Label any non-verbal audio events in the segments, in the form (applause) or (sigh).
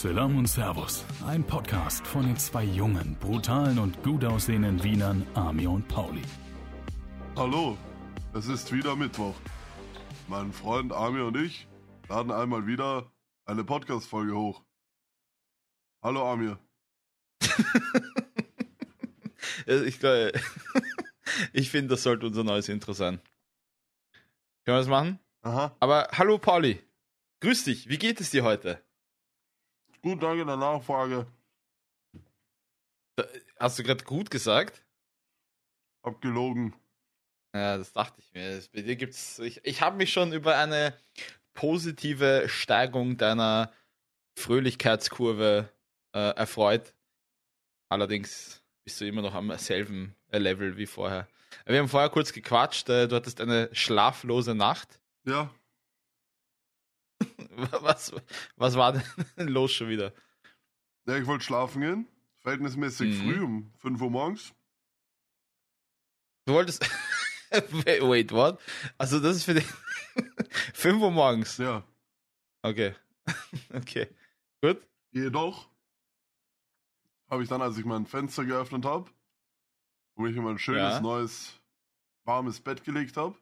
Salam und Servus, ein Podcast von den zwei jungen, brutalen und gut aussehenden Wienern Amir und Pauli. Hallo, es ist wieder Mittwoch. Mein Freund Amir und ich laden einmal wieder eine Podcast-Folge hoch. Hallo Amir. (laughs) ich glaube, (laughs) ich finde, das sollte unser neues Intro sein. Können wir das machen? Aha. Aber hallo Pauli, grüß dich, wie geht es dir heute? Gut, danke der Nachfrage. Hast du gerade gut gesagt? Abgelogen. Ja, das dachte ich mir. Bei dir gibt's. Ich, ich habe mich schon über eine positive Steigung deiner Fröhlichkeitskurve äh, erfreut. Allerdings bist du immer noch am selben Level wie vorher. Wir haben vorher kurz gequatscht. Äh, du hattest eine schlaflose Nacht. Ja. (laughs) Was, was war denn (laughs) los schon wieder? Ja, ich wollte schlafen gehen. Verhältnismäßig Mhm. früh, um 5 Uhr morgens. Du wolltest. (laughs) Wait, what? Also, das ist für dich. 5 Uhr morgens. Ja. Okay. okay. Gut. Jedoch habe ich dann, als ich mein Fenster geöffnet habe und mich in mein schönes, Ja. neues, warmes Bett gelegt habe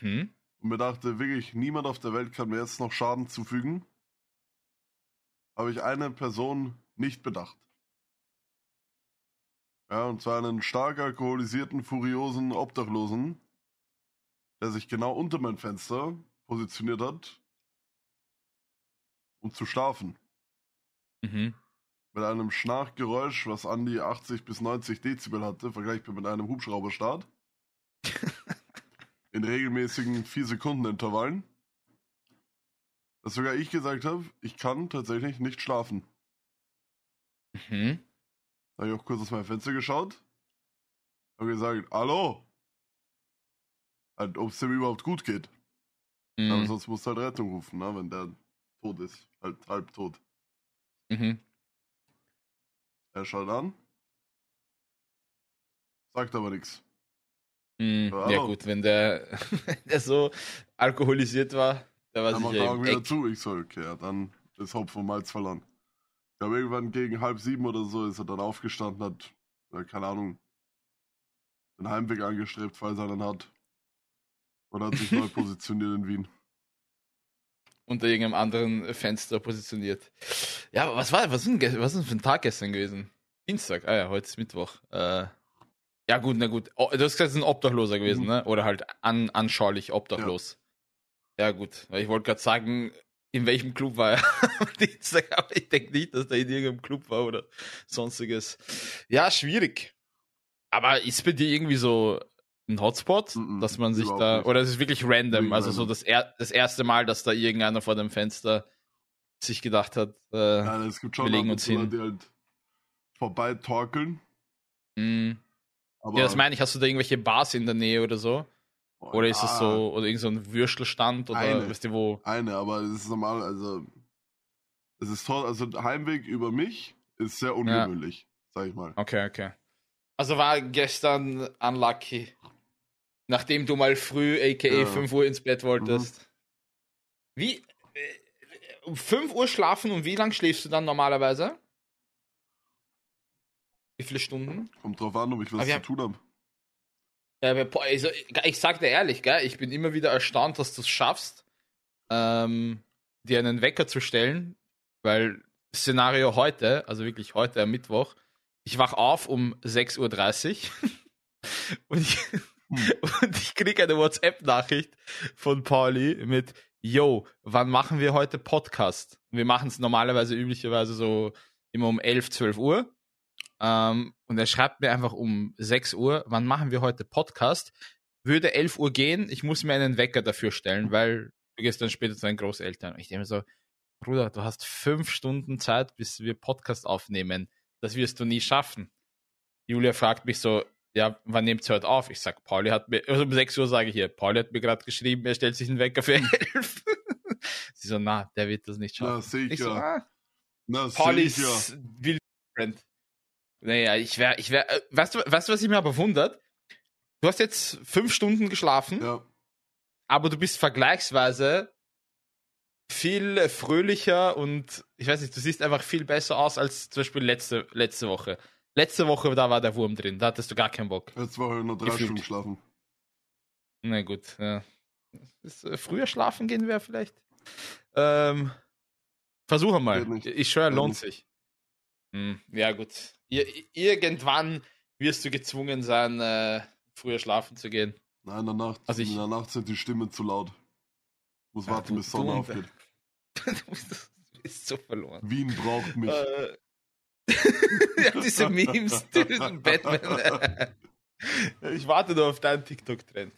Mhm. Und mir dachte, wirklich, niemand auf der Welt kann mir jetzt noch Schaden zufügen, habe ich eine Person nicht bedacht. Ja, und zwar einen stark alkoholisierten, furiosen Obdachlosen, der sich genau unter mein Fenster positioniert hat, um zu schlafen. Mhm. Mit einem Schnarchgeräusch, was an die 80 bis 90 Dezibel hatte, vergleichbar mit einem Hubschrauberstart. (laughs) in regelmäßigen 4 Sekunden Intervallen. Dass sogar ich gesagt habe, ich kann tatsächlich nicht schlafen. Mhm. Da habe ich auch kurz aus meinem Fenster geschaut. Habe gesagt, hallo. Halt, ob es dem überhaupt gut geht. Aber Mhm. sonst musst du halt Rettung rufen, ne, wenn der tot ist. Halt halb tot. Mhm. Er schaut an. Sagt aber nichts. Mhm. Ja, Ja, gut, wenn der, (laughs) der so alkoholisiert war, der war Dann sicher er im wieder Eck. zu. Ich so, okay, ja, dann ist Hopfen und Malz verloren. Ich glaube, irgendwann gegen halb sieben oder so ist er dann aufgestanden, hat, keine Ahnung, den Heimweg angestrebt, falls er einen hat. Oder hat sich neu (laughs) positioniert in Wien. unter irgendeinem anderen Fenster positioniert. Ja, aber was war, was ist denn, was ist denn für ein Tag gestern gewesen? Dienstag, ah ja, heute ist Mittwoch. Äh, ja, gut, na gut. Oh, du hast gesagt, es ist ein Obdachloser gewesen, Mhm. ne? Oder halt an, anschaulich obdachlos. Ja, gut. Weil ich wollte gerade sagen, in welchem Club war er (laughs) am Dienstag, aber ich denke nicht, dass der in irgendeinem Club war oder sonstiges. Ja, schwierig. Aber ist bei dir irgendwie so ein Hotspot, Mhm, dass man sich da, nicht. oder ist es wirklich random, also so das, er, das erste Mal, dass da irgendeiner vor dem Fenster sich gedacht hat, äh, Ja, es gibt wir schon legen ab und uns hin. die halt vorbeitorkeln. mh. Aber ja, das meine ich, hast du da irgendwelche Bars in der Nähe oder so? Boah, Oder ist es ja, so, oder irgend so ein Würstelstand oder Eine. weißt du wo? Eine, aber es ist normal, also. Es ist toll, also Heimweg über mich ist sehr ungewöhnlich, sag ich mal. Okay, okay. Also war gestern unlucky. Nachdem du mal früh, aka Ja. 5 Uhr ins Bett wolltest. Wie? äh, Um 5 Uhr schlafen und wie lang schläfst du dann normalerweise? Wie viele Stunden? Kommt drauf an, ob ich was zu tun habe. Ja, also, ich sag dir ehrlich, gell, ich bin immer wieder erstaunt, dass du es schaffst, ähm, dir einen Wecker zu stellen, weil Szenario heute, also wirklich heute am Mittwoch, ich wach auf um 6.30 Uhr (laughs) und ich, Hm. und ich krieg eine WhatsApp-Nachricht von Pauli mit Yo, wann machen wir heute Podcast? Wir machen es normalerweise üblicherweise so immer um 11, 12 Uhr. Ähm, und er schreibt mir einfach um 6 Uhr, wann machen wir heute Podcast? Würde 11 Uhr gehen, ich muss mir einen Wecker dafür stellen, weil du gehst dann später zu deinen Großeltern. Und ich denke mir so, Bruder, du hast fünf Stunden Zeit, bis wir Podcast aufnehmen. Das wirst du nie schaffen. Julia fragt mich so, ja, wann nehmt ihr heute auf? Ich sag, Pauli hat mir, also um 6 Uhr sage ich hier, Pauli hat mir gerade geschrieben, er stellt sich einen Wecker für 11. (laughs) Sie so, na, der wird das nicht Na, schaffen. ich, ich so, ja. ah, Na, Pauli ist will friend. Naja, ich wäre, ich wäre, äh, weißt du, weißt du, was ich mir aber wundert? Du hast jetzt fünf Stunden geschlafen, Ja, aber du bist vergleichsweise viel fröhlicher und ich weiß nicht, du siehst einfach viel besser aus als zum Beispiel letzte, letzte Woche. Letzte Woche, da war der Wurm drin, da hattest du gar keinen Bock. Jetzt war ich nur drei Gefühlt. Stunden geschlafen. Na gut, ja. Äh, früher schlafen gehen wäre vielleicht. Ähm, versuche mal. Ich schwöre, lohnt sich. Hm, ja, gut. Ir irgendwann wirst du gezwungen sein, äh, früher schlafen zu gehen. Nein, in der Nacht, Also ich- in der Nacht sind die Stimmen zu laut. Muss Ja, warten, du- bis Sonne (laughs) du- aufgeht. du bist so verloren. Wien braucht mich. Äh, (laughs) ja, diese Memes, (laughs) diesen Batman. ich warte nur auf deinen TikTok-Trend.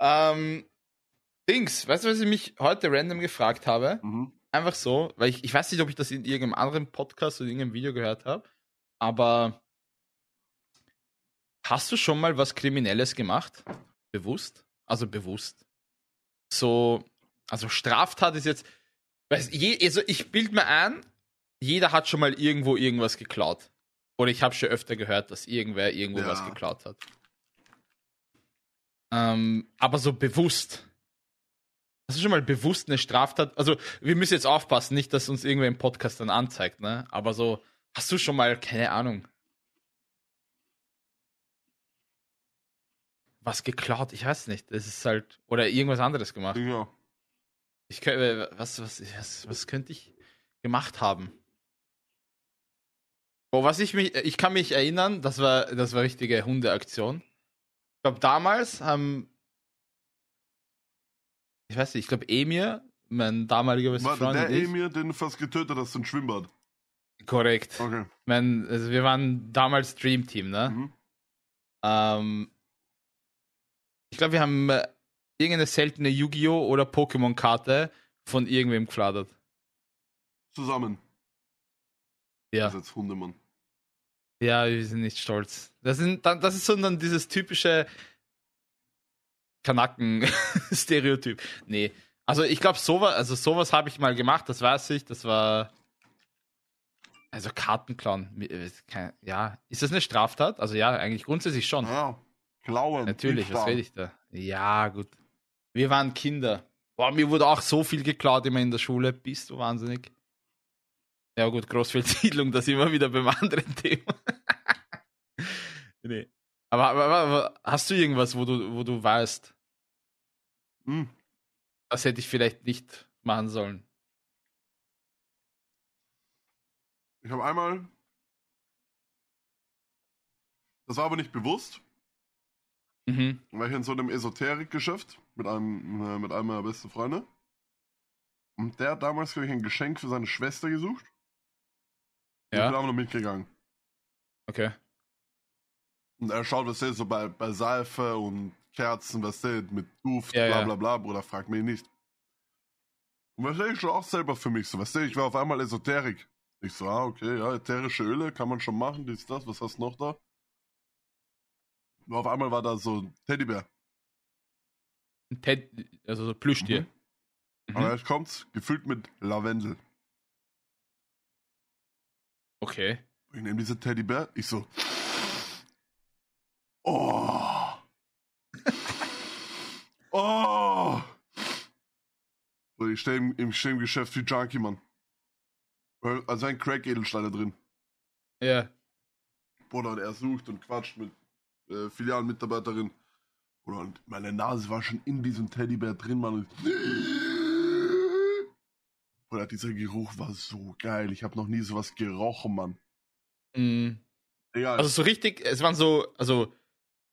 Ähm, Dings, weißt du, was ich mich heute random gefragt habe? Mhm. Einfach so, weil ich, ich weiß nicht, ob ich das in irgendeinem anderen Podcast oder in irgendeinem Video gehört habe, aber hast du schon mal was Kriminelles gemacht? Bewusst? Also bewusst. So, also Straftat ist jetzt, weiß, je, also ich bild mir ein, jeder hat schon mal irgendwo irgendwas geklaut. Oder ich habe schon öfter gehört, dass irgendwer irgendwo Ja. was geklaut hat. Ähm, aber so bewusst. Hast du schon mal bewusst eine Straftat? Also, wir müssen jetzt aufpassen, nicht, dass uns irgendwer im Podcast dann anzeigt, ne? Aber so, hast du schon mal, keine Ahnung, was geklaut? Ich weiß nicht. Das ist halt, oder irgendwas anderes gemacht. Ja. Ich könnte, was, was, was, was könnte ich gemacht haben? Oh, was ich mich, ich kann mich erinnern, das war, das war richtige Hundeaktion. Ich glaube, damals haben, ich weiß nicht, ich glaube, Emir, mein damaliger bester Freund der Emir, den du fast getötet hast, im Schwimmbad. korrekt. Okay. Mein, also wir waren damals Dream Team, ne? Mhm. Ähm, ich glaube, wir haben äh, irgendeine seltene Yu-Gi-Oh! oder Pokémon-Karte von irgendwem gefladert. Zusammen. Ja. Das ist jetzt Hundemann. Ja, wir sind nicht stolz. Das, sind, das ist so dann dieses typische Kanaken-Stereotyp. (laughs) Nee. Also ich glaube, sowas, also sowas habe ich mal gemacht, das weiß ich. Das war. Also Kartenklauen. Äh, Ja. Ist das eine Straftat? Also ja, eigentlich grundsätzlich schon. Ja. Klauen. Natürlich, was rede ich da? Ja, gut. Wir waren Kinder. Boah, mir wurde auch so viel geklaut immer in der Schule. Bist du wahnsinnig? Ja, gut, Großfeldsiedlung, das immer wieder beim anderen (laughs) Thema. nee. Aber, aber, aber, hast du irgendwas, wo du, wo du weißt, Hm. das hätte ich vielleicht nicht machen sollen? Ich habe einmal. Das war aber nicht bewusst. Mhm. war ich in so einem Esoterikgeschäft mit einem, äh, mit einem meiner besten Freunde. Und der hat damals, glaube ich, ein Geschenk für seine Schwester gesucht. Und Ich bin Ja, aber noch mitgegangen. okay. Und er schaut, was er so bei, bei Seife und Kerzen, was der mit Duft, Ja, bla bla bla, Bruder, frag mich nicht. Und was ich schon auch selber für mich so, was ich war auf einmal Esoterik. Ich so, ah, okay, ja, ätherische Öle kann man schon machen, dies, das, was hast du noch da? Und auf einmal war da so ein Teddybär. Ein Ted, also so Plüschtier. Mhm. Aber jetzt kommt's, gefüllt mit Lavendel. Okay. Ich nehme diese Teddybär, ich so. Oh. oh. Ich stehe im, ich steh im Geschäft wie Junkie, Mann. Also ein Crack-Edelsteine drin. Ja. Bruder, und er sucht und quatscht mit äh, Filialmitarbeiterin. Bruder, und meine Nase war schon in diesem Teddybär drin, Mann. Bruder, dieser Geruch war so geil. Ich habe noch nie sowas gerochen, Mann. Mhm. Egal. Also so richtig, es waren so, also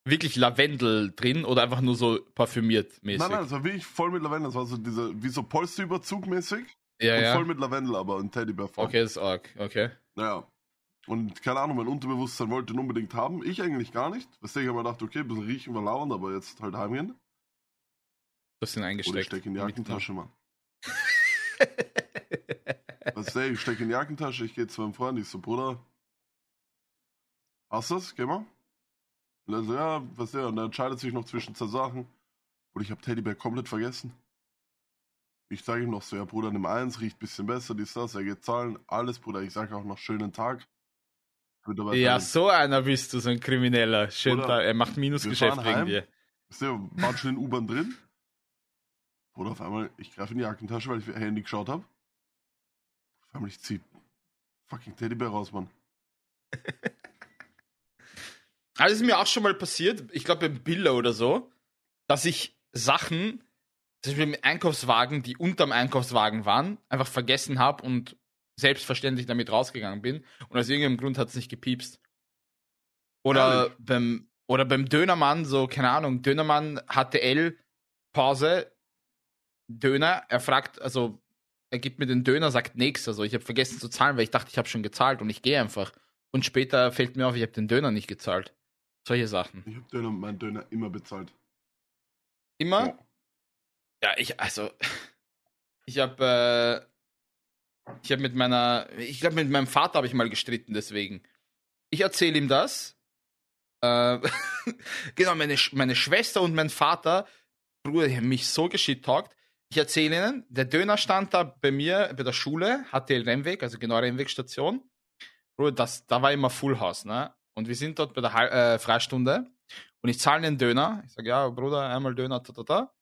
wirklich Lavendel drin oder einfach nur so parfümiert mäßig? Nein, nein, es war wirklich voll mit Lavendel. Es war so diese, wie so Polsterüberzug mäßig. ja, und ja. voll mit Lavendel, aber in Teddybär-Form. Okay, das ist arg. Okay. Naja. Und keine Ahnung, mein Unterbewusstsein wollte ihn unbedingt haben. Ich eigentlich gar nicht. Du, ich habe mir gedacht, okay, ein bisschen riechen wir lauern, aber jetzt halt heimgehen. Du hast ihn Oder eingesteckt. ich stecke in die. Jackentasche, Mann. (laughs) Du, ich stecke in die Jackentasche, ich gehe zu meinem Freund, ich so, Bruder, hast du das? Geh mal. Und er so, ja, was der? Und er entscheidet sich noch zwischen zwei Sachen. Und ich habe Teddybär komplett vergessen. Ich sage ihm noch so, ja Bruder, nimm eins, riecht bisschen besser, dies, das, er geht zahlen, alles, Bruder. Ich sage auch noch schönen Tag. Ja, so einer bist du, so ein Krimineller. Schön, Oder da, er macht Minusgeschäft wegen dir. Weißt du, waren schon in U-Bahn drin. Oder auf einmal, ich greife in die Jackentasche, weil ich Handy geschaut habe. Auf einmal, ich zieh fucking Teddybär raus, Mann. (laughs) Also ist mir auch schon mal passiert, ich glaube im Billa oder so, dass ich Sachen, zum Beispiel im Einkaufswagen, die unterm Einkaufswagen waren, einfach vergessen habe und selbstverständlich damit rausgegangen bin. Und aus irgendeinem Grund hat es nicht gepiepst. Oder Ehrlich? beim, oder beim Dönermann, so, keine Ahnung, Dönermann HTL, Pause, Döner, er fragt, also er gibt mir den Döner, sagt nichts. Also ich habe vergessen zu zahlen, weil ich dachte, ich habe schon gezahlt und ich gehe einfach. Und später fällt mir auf, ich habe den Döner nicht gezahlt. Solche Sachen. Ich habe Döner, meinen Döner immer bezahlt. Immer? Ja. Ja, ich, also, (laughs) ich habe, äh, ich habe mit meiner, ich glaube, mit meinem Vater habe ich mal gestritten, deswegen. Ich erzähle ihm das. Äh, (laughs) genau, meine, meine Schwester und mein Vater, Bruder, die haben mich so geschittalkt. Ich erzähle ihnen, der Döner stand da bei mir, bei der Schule, HTL Rennweg, also genau Rennwegstation. Bruder, das, da war immer Full House, ne? Und wir sind dort bei der Hal- äh, Freistunde und ich zahle den Döner. Ich sage, ja, Bruder, einmal Döner, ta, ta, ta.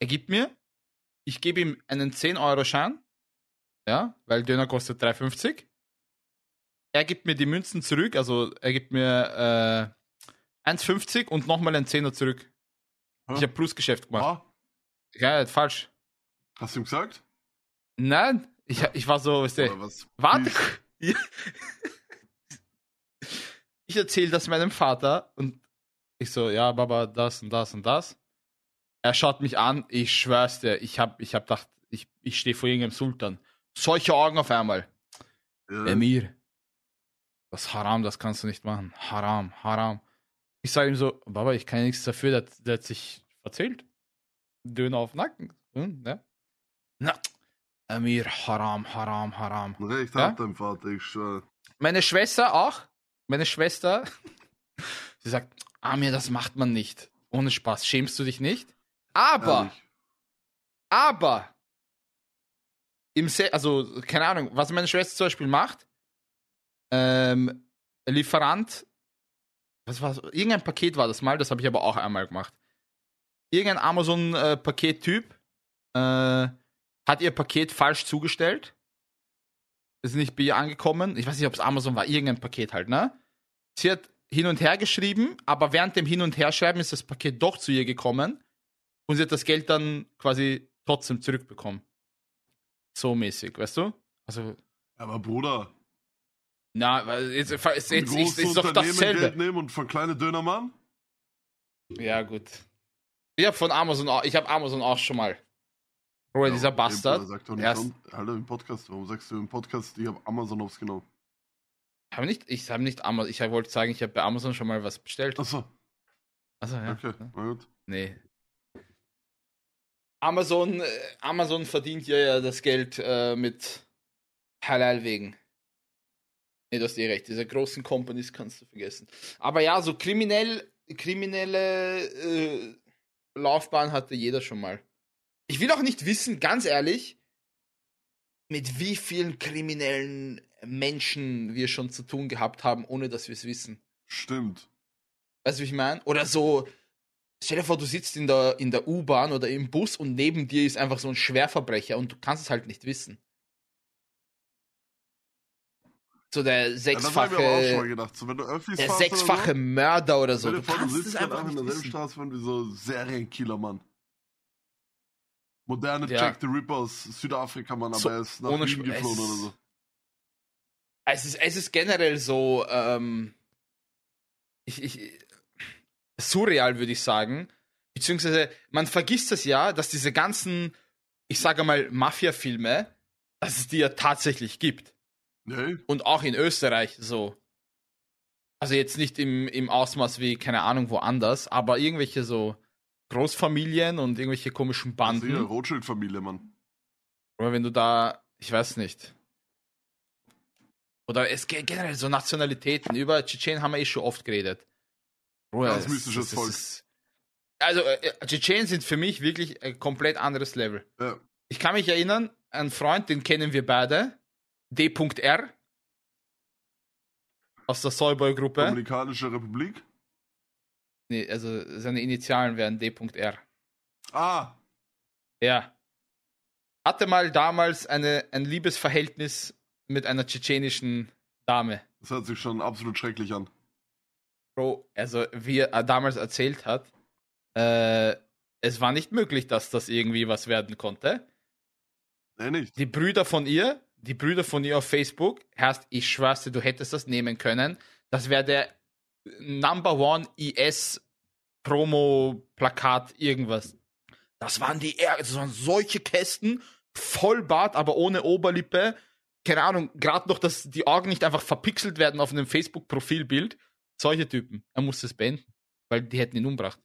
Er gibt mir, ich gebe ihm einen 10-Euro-Schein, ja, weil Döner kostet 3,50. Er gibt mir die Münzen zurück, also er gibt mir äh, 1,50 und nochmal einen Zehner zurück. Hä? Ich habe Plusgeschäft gemacht. Ah, Ja, falsch. hast du ihm gesagt? Nein, ich, ich war so, weißt du, was? Warte. (laughs) Ich erzähle das meinem Vater und ich so, ja, Baba, das und das und das. Er schaut mich an, ich schwör's dir, ich hab, ich hab gedacht, ich, ich stehe vor irgendeinem Sultan. Solche Augen auf einmal. Ja, Emir, das Haram, das kannst du nicht machen. Haram, Haram. Ich sage ihm so, Baba, ich kann ja nichts dafür, der, der hat sich verzählt. Döner auf Nacken. Hm, ja. Na, Emir, Haram, Haram, Haram. Recht Ja? hat dein Vater, ich schwör. Meine Schwester auch. Meine Schwester, sie sagt, Amir, das macht man nicht. Ohne Spaß. Schämst du dich nicht? Aber, Ehrlich. aber, im Se also, keine Ahnung, was meine Schwester zum Beispiel macht, ähm, Lieferant, was war irgendein Paket war das mal, das habe ich aber auch einmal gemacht. Irgendein Amazon-Paket-Typ äh, hat ihr Paket falsch zugestellt ist nicht bei ihr angekommen. Ich weiß nicht, ob es Amazon war, irgendein Paket halt, ne? Sie hat hin und her geschrieben, aber während dem Hin- und Herschreiben ist das Paket doch zu ihr gekommen und sie hat das Geld dann quasi trotzdem zurückbekommen. So mäßig, weißt du? Also, Aber Bruder, na, jetzt, jetzt, jetzt, jetzt großen ist doch dasselbe. Geld nehmen und von kleinen Dönermann? Ja, gut. Ich habe von Amazon auch, ich habe Amazon auch schon mal. Dieser Ja, Bastard. Bruder, Sag doch nicht erst- Alter, im Podcast. Warum sagst du im Podcast, ich habe Amazon aufs genommen? Habe nicht, ich habe nicht Amazon, ich wollte sagen, ich habe bei Amazon schon mal was bestellt. Achso, Also ja. okay, na gut. Nee. Amazon, äh, Amazon verdient ja, ja das Geld äh, mit Halal wegen. Nee, du hast eh recht. Diese großen Companies kannst du vergessen. Aber ja, so kriminell, kriminelle äh, Laufbahn hatte jeder schon mal. Ich will auch nicht wissen, ganz ehrlich, mit wie vielen kriminellen Menschen wir schon zu tun gehabt haben, ohne dass wir es wissen. Stimmt. Weißt du, wie ich meine? Oder so, stell dir vor, du sitzt in der, in der U-Bahn oder im Bus und neben dir ist einfach so ein Schwerverbrecher und du kannst es halt nicht wissen. So der Ja, sechsfache, gedacht. So, du der sechsfache oder so, Mörder oder so. stell Du dir vor, du kannst sitzt einfach in derselben. Straße wie so Serienkiller, Mann. Moderne Ja. Jack the Ripper aus Südafrika, Mann, aber So, er ist nach ohne Wien geflohen es- oder so. Es ist, es ist generell so, ähm, ich, ich, surreal, würde ich sagen. Beziehungsweise, man vergisst es ja, dass diese ganzen, ich sage mal, Mafia-Filme, dass es die ja tatsächlich gibt. Nee, Und auch in Österreich so. Also jetzt nicht im, im Ausmaß wie, keine Ahnung, woanders, aber irgendwelche so Großfamilien und irgendwelche komischen Banden. Rothschild-Familie, Mann. Oder wenn du da, ich weiß nicht. Oder es ge- generell so Nationalitäten. Über Tschetschenen haben wir eh schon oft geredet. Bruder, Ganz es- mystisches es- es Volk. ist- also, äh, Tschetschenen sind für mich wirklich ein komplett anderes Level. Ja. Ich kann mich erinnern, ein Freund, den kennen wir beide, D.R. aus der Soyboy-Gruppe. Dominikanische Republik. Nee, also seine Initialen wären D.R. Ah, Ja. Hatte mal damals eine, ein Liebesverhältnis mit einer tschetschenischen Dame. Das hört sich schon absolut schrecklich an. Bro, also wie er damals erzählt hat, äh, es war nicht möglich, dass das irgendwie was werden konnte. Nee, nicht. Die Brüder von ihr, die Brüder von ihr auf Facebook, heißt, ich schwör's dir, du hättest das nehmen können. Das wäre der Number One IS Promo Plakat irgendwas. Das waren die, das waren solche Kästen, Vollbart, aber ohne Oberlippe. Keine Ahnung, gerade noch, dass die Augen nicht einfach verpixelt werden auf einem Facebook-Profilbild. Solche Typen. Er musste es beenden, weil die hätten ihn umgebracht.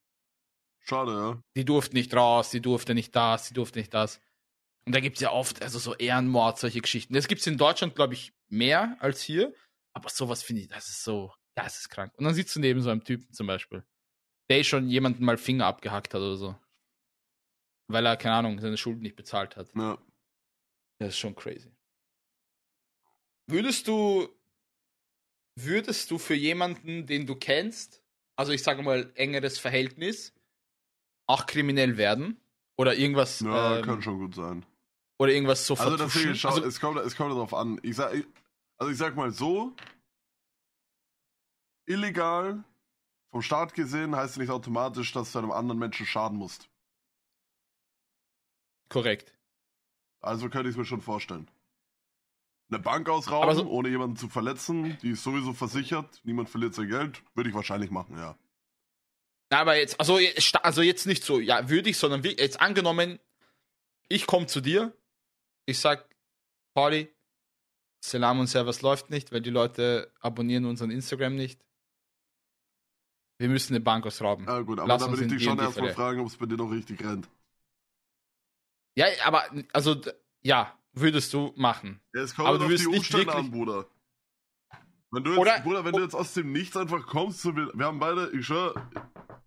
Schade, ja. Die durften nicht raus, die durfte nicht das, die durfte nicht das. Und da gibt es ja oft, also so Ehrenmord, solche Geschichten. Das gibt es in Deutschland, glaube ich, mehr als hier. Aber sowas finde ich, das ist so, das ist krank. Und dann sitzt du neben so einem Typen zum Beispiel, der schon jemanden mal Finger abgehackt hat oder so. Weil er, keine Ahnung, seine Schulden nicht bezahlt hat. ja. Das ist schon crazy. Würdest du, würdest du für jemanden, den du kennst, also ich sage mal engeres Verhältnis, auch kriminell werden? Oder irgendwas, Ja, ähm, kann schon gut sein. oder irgendwas so Also deswegen, schau, Also, es, kommt, es kommt darauf an. Ich sag, ich, also ich sag mal so, illegal vom Staat gesehen heißt nicht automatisch, dass du einem anderen Menschen schaden musst. korrekt. Also könnte ich es mir schon vorstellen. Eine Bank ausrauben, so- ohne jemanden zu verletzen, die ist sowieso versichert, niemand verliert sein Geld, würde ich wahrscheinlich machen, ja. Na, aber jetzt, also, jetzt- also jetzt nicht so, ja, würde ich, sondern wie, jetzt angenommen, ich komme zu dir, ich sag, Pauli, Salam und Servus läuft nicht, weil die Leute abonnieren unseren Instagram nicht. Wir müssen eine Bank ausrauben. Ja gut, aber Lass da uns würde ich dich schon erstmal fragen, ob es bei dir noch richtig rennt. Ja, aber, also, ja, würdest du machen. Ja, es kommt Aber halt du auf die Umstände wirklich- an, Bruder. Wenn du jetzt, Oder- Bruder, wenn du jetzt aus dem Nichts einfach kommst, so, wir, wir haben beide, ich schwör,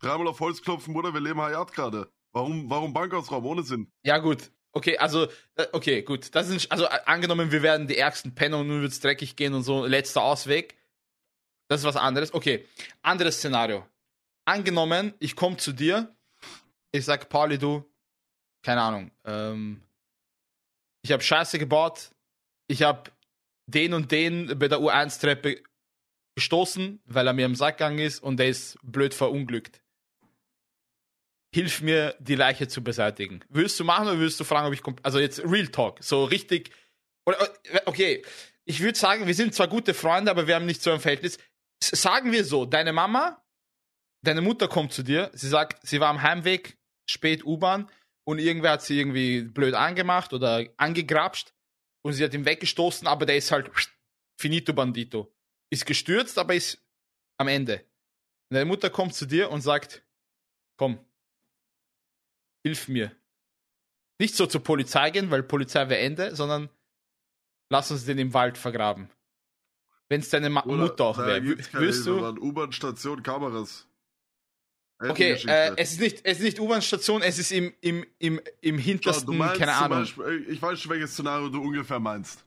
dreimal auf Holz klopfen, Bruder, wir leben Hayat gerade. Warum, warum Bankausraum? Ohne Sinn. Ja, gut. Okay, also, äh, okay, gut. Das sind, also, angenommen, wir werden die ärgsten Penner und nun wird's dreckig gehen und so, letzter Ausweg. Das ist was anderes. Okay, anderes Szenario. Angenommen, ich komme zu dir, ich sag, Pauli, du, keine Ahnung, ähm, ich habe Scheiße gebaut, ich habe den und den bei der U1-Treppe gestoßen, weil er mir im Sack gegangen ist und der ist blöd verunglückt hilf mir, die Leiche zu beseitigen. Würdest du machen oder würdest du fragen, ob ich also jetzt Real Talk, so richtig okay, ich würde sagen, wir sind zwar gute Freunde, aber wir haben nicht so ein Verhältnis. Sagen wir so, deine Mama, deine Mutter kommt zu dir, sie sagt, sie war am Heimweg, spät U-Bahn und irgendwer hat sie irgendwie blöd angemacht oder angegrapscht und sie hat ihn weggestoßen, aber der ist halt (sniffs) finito bandito. Ist gestürzt, aber ist am Ende. Und deine Mutter kommt zu dir und sagt, komm, hilf mir. Nicht so zur Polizei gehen, weil Polizei wäre Ende, sondern lass uns den im Wald vergraben. Wenn es deine Ma Oder, Mutter auch wäre, Hilfe, du. U-Bahn-Station, Kameras. Hätte Okay, äh, es ist nicht, es ist nicht U-Bahn-Station, es ist im, im, im, im hintersten, meinst keine Ahnung. Beispiel, ich weiß schon, welches Szenario du ungefähr meinst.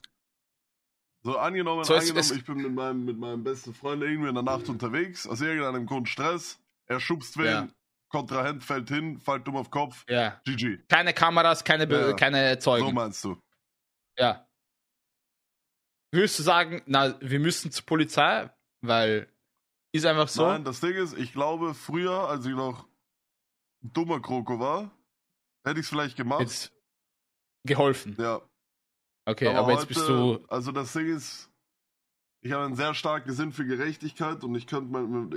So, angenommen, So, angenommen es- ich bin mit meinem, mit meinem besten Freund irgendwie in der Nacht unterwegs, aus irgendeinem Grund Stress, er schubst wen, Ja. Kontrahent fällt hin, fällt dumm auf Kopf, Ja. GG. Keine Kameras, keine, Be Ja. keine So Zeugen. meinst du. ja. Würdest du sagen, na, wir müssen zur Polizei, weil ist einfach so. Nein, das Ding ist, ich glaube, früher, als ich noch ein dummer Kroko war, hätte ich es vielleicht gemacht. Jetzt geholfen. ja, Okay, aber, jetzt bist du. Also das Ding ist, ich habe einen sehr starken Sinn für Gerechtigkeit und ich könnte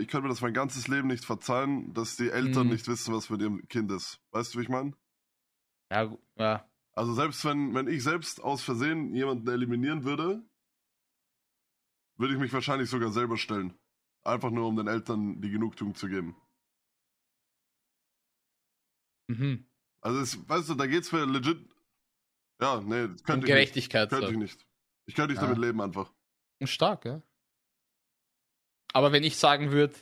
könnte mir das mein ganzes Leben nicht verzeihen, dass die Eltern Mhm. nicht wissen, was mit ihrem Kind ist. Weißt du, wie ich meine? Ja, ja. Also selbst wenn, wenn ich selbst aus Versehen jemanden eliminieren würde, würde ich mich wahrscheinlich sogar selber stellen. Einfach nur, um den Eltern die Genugtuung zu geben. Mhm. Also, es, weißt du, da geht's mir legit. Ja, nee, das Um könnte ich nicht. Gerechtigkeit. Könnte So. ich nicht. Ich könnte nicht Ja. damit leben einfach. Stark, ja. Aber wenn ich sagen würde,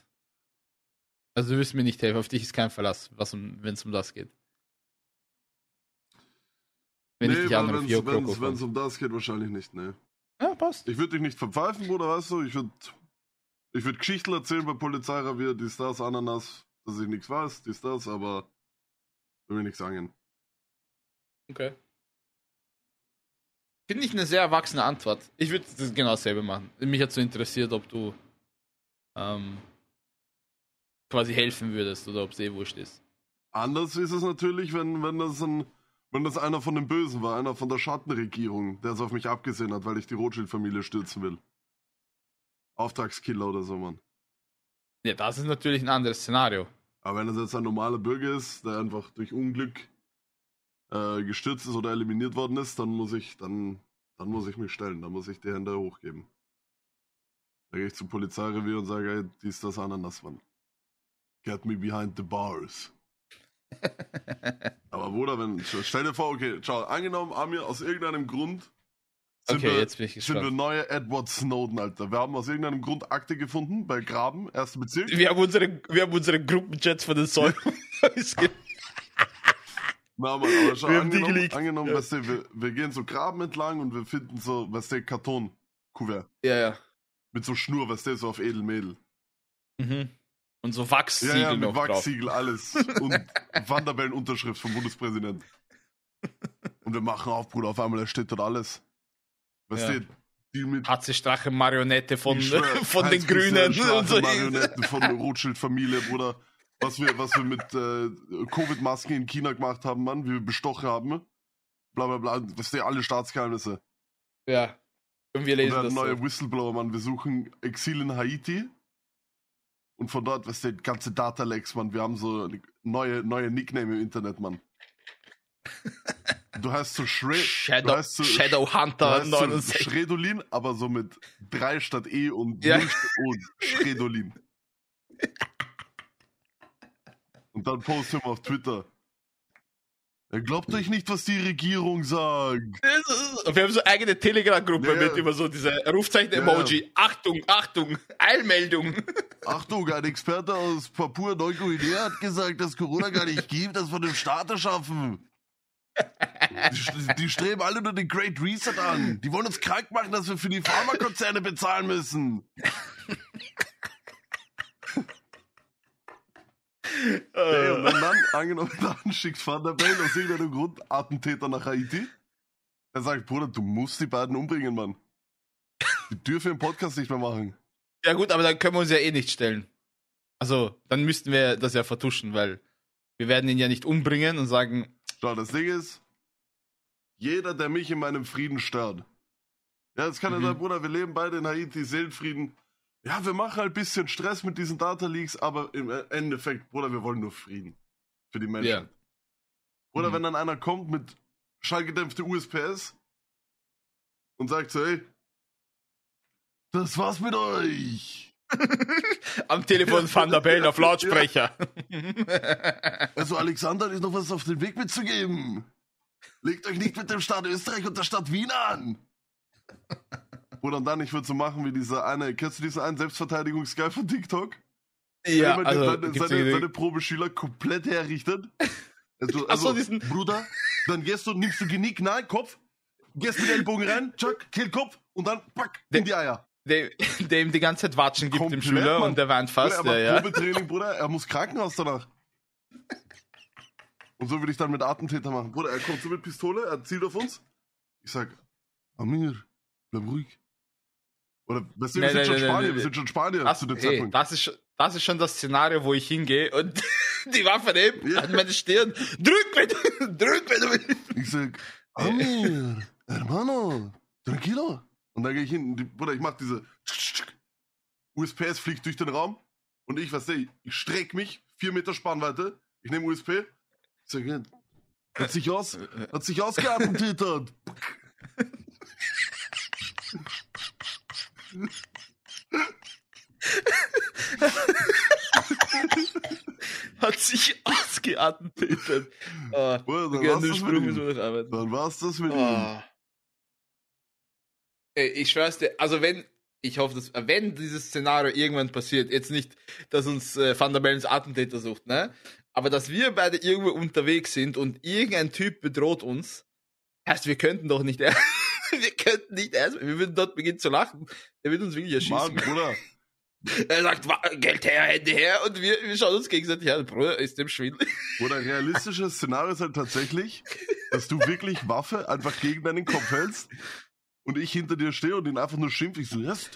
also du wirst mir nicht helfen, auf dich ist kein Verlass, um, wenn es um das geht. Wenn ich dich anrufe, wenn es um das geht, wahrscheinlich nicht, nee. Ja, passt. Ich würde dich nicht verpfeifen, Bruder, weißt du? Ich würde ich würd Geschichten erzählen bei Polizeirevier, dies, das, Ananas, dass ich nichts weiß, dies, das, aber will mir nichts sagen. Okay. Finde ich eine sehr erwachsene Antwort. Ich würde das genau dasselbe machen. Mich hat so interessiert, ob du ähm, quasi helfen würdest oder ob es eh wurscht ist. Anders ist es natürlich, wenn, wenn das ein, wenn das einer von den Bösen war, einer von der Schattenregierung, der es auf mich abgesehen hat, weil ich die Rothschild-Familie stürzen will. Auftragskiller oder so, Mann. Ja, das ist natürlich ein anderes Szenario. Aber wenn das jetzt ein normaler Bürger ist, der einfach durch Unglück äh, gestürzt ist oder eliminiert worden ist, dann muss ich, dann, dann muss ich mich stellen, dann muss ich die Hände hochgeben. Da gehe ich zum Polizeirevier und sage, ey, dies, das, Ananas, Mann. Get me behind the bars. (laughs) Aber Bruder, wenn, stell dir vor, okay, schau, angenommen, Amir, aus irgendeinem Grund sind, Okay, wir, jetzt bin ich sind wir gespannt. neue Edward Snowden, Alter. Wir haben aus irgendeinem Grund Akte gefunden bei Graben, erster Bezirk. Wir haben unsere, wir haben unsere Gruppenchats von den Säulen. (laughs) Na, Mann, aber schau, Wir haben die angenommen, geleakt. angenommen Ja. weißt du, wir, wir gehen so Graben entlang und wir finden so, weißt du, Karton-Kuvert. ja, ja. Mit so Schnur, weißt du, so auf Edelmädel. Mhm. Und so Ja, Wachssiegel ja, mit noch drauf. Wachsiegel, alles. Und Wanderbellen-Unterschrift vom Bundespräsidenten. Und wir machen auf, Bruder, auf einmal, da steht dort alles. Weißt Ja. du, die mit HC Strache Marionette von, schwör, (laughs) von den Grünen Strache, und so. Marionetten von der Rothschild-Familie, Bruder. Was wir, was wir mit äh, Covid-Masken in China gemacht haben, Mann, wie wir bestochen haben. Bla bla bla. Weißt du, alle Staatsgeheimnisse. Ja. Und wir Und lesen dann das. neue so. Whistleblower, Mann. Wir suchen Exil in Haiti. Und von dort, weißt du, ganze Datalex, Mann. Wir haben so neue, neue Nickname im Internet, Mann. Du heißt so Shre du Shadow, heißt so, Shadowhunter du heißt so 69. Schredolin, aber so mit 3 statt E und Ja. 0 statt O. Schredolin. Und dann posten wir auf Twitter. Glaubt euch nicht, was die Regierung sagt. Wir haben so eine eigene Telegram-Gruppe Ja, ja. mit immer so diese Rufzeichen-Emoji. Achtung, Achtung, Eilmeldung. (laughs) Achtung, ein Experte aus Papua-Neuguinea hat gesagt, dass Corona gar nicht gibt, das von dem Staat erschaffen. Die, die streben alle nur den Great Reset an. Die wollen uns krank machen, dass wir für die Pharmakonzerne bezahlen müssen. Ey, und wenn dann, angenommen, (laughs) dann schickt Van der Bellen aus irgendeinem Grund Attentäter nach Haiti. Er sagt, Bruder, du musst die beiden umbringen, Mann. Die dürfen den Podcast nicht mehr machen. Ja gut, aber dann können wir uns ja eh nicht stellen. Also, dann müssten wir das ja vertuschen, weil wir werden ihn ja nicht umbringen und sagen, Schau, das Ding ist, jeder, der mich in meinem Frieden stört. Ja, jetzt kann er Mhm. sagen, Bruder, wir leben beide in Haiti, Seelenfrieden. Ja, wir machen halt ein bisschen Stress mit diesen Data Leaks, aber im Endeffekt, Bruder, wir wollen nur Frieden. Für die Menschen. Ja. Oder Mhm. wenn dann einer kommt mit schallgedämpfte USPS und sagt so, ey, das war's mit euch. (laughs) am Telefon Van der Bellen auf Lautsprecher. Also Alexander ist noch was auf den Weg mitzugeben. Legt euch nicht mit dem Staat Österreich und der Stadt Wien an. Oder dann, ich würde so machen wie dieser eine, kennst du diesen einen Selbstverteidigungsguy von TikTok? ja, Der also, seine, seine, seine Probeschüler komplett herrichtet. Also, (laughs) so, also diesen- Bruder, dann gehst du, nimmst du Genick, nein, Kopf, gehst mit Ellbogen rein, tschack, Kehlkopf und dann pack, in die Eier. dem, (laughs) dem die ganze Zeit Watschen gibt dem Komplett, Schüler Mann. und der weint fast. Ja, er macht ja. Probetraining, (laughs) Bruder, er muss Krankenhaus danach. Und so würde ich dann mit Attentäter machen. Bruder, er kommt so mit Pistole, er zielt auf uns. Ich sag, Amir, bleib ruhig. Oder, weißt du, wir Nee, sind nee, schon nee, Spanier, nee, wir nee. sind schon Spanier zu dem ey, Zeitpunkt. das, ist, schon- das ist schon das Szenario, wo ich hingehe und (laughs) die Waffe nehme Ja. an meine Stirn. Drück, wenn du, (laughs) drück, wenn du willst. Ich sag, Amir, hermano, tranquilo. Und dann gehe ich hin, die, Bruder, ich mach diese USPS fliegt durch den Raum und ich, was du, ich streck mich, vier Meter Spannweite, ich nehme USP, ich sag, hat sich aus, hat sich ausgeattentätert. (laughs) Hat sich ausgeatmet. Oh, dann war's das mit ihm. Dann war's das mit ihm. Oh. Ey, ich schwör's dir, also wenn, ich hoffe, dass, wenn dieses Szenario irgendwann passiert, jetzt nicht, dass uns äh, Van Attentäter sucht, ne? Aber dass wir beide irgendwo unterwegs sind und irgendein Typ bedroht uns, heißt, wir könnten doch nicht, (laughs) wir könnten nicht erst, wir würden dort beginnen zu lachen. Der wird uns wirklich erschießen. Mann, Bruder, (laughs) Er sagt, "Wa- Geld her, Hände her und wir, wir schauen uns gegenseitig an. Bruder, ist dem schwindelig? Oder ein realistisches Szenario ist halt tatsächlich, dass du wirklich Waffe einfach gegen deinen Kopf hältst und ich hinter dir stehe und ihn einfach nur schimpf. Ich so, yes.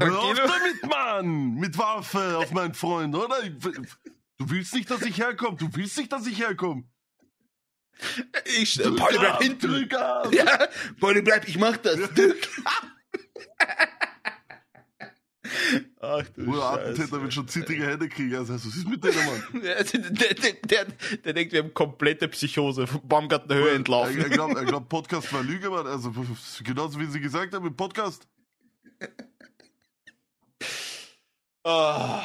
Hör auf damit, Mann! Mit Waffe auf meinen Freund, oder? Du willst nicht, dass ich herkomme. Du willst nicht, dass ich herkomme. Ich, Pauli, bleib ab, hinten. (laughs) Ja, Pauli, bleib, ich mach das. (laughs) Ach du Bruder. Attentäter wird schon zittrige Hände kriegen. Also, was ist mit denen, Mann? (laughs) Der, der, der, der, denkt, wir haben komplette Psychose von Baumgartenhöhe Er, entlaufen. er er glaubt, Podcast war Lüge, Mann. Also, genauso wie sie gesagt haben, im Podcast. Ah.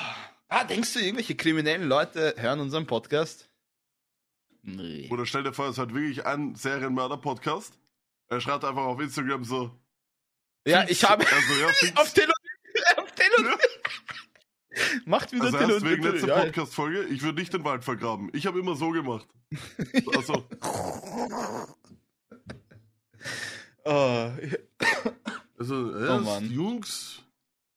ah, denkst du, irgendwelche kriminellen Leute hören unseren Podcast? Nee. Oder stell dir vor, es hat wirklich ein Serienmörder-Podcast. Er schreibt einfach auf Instagram so. Ja, ich habe Also, ja, (laughs) auf Telo auf Telo Macht wieder Also Telo erst wegen letzter ja. Podcast-Folge, ich würde nicht den Wald vergraben. Ich habe immer so gemacht. (laughs) (laughs) Also, Oh, also erst, Mann. Jungs,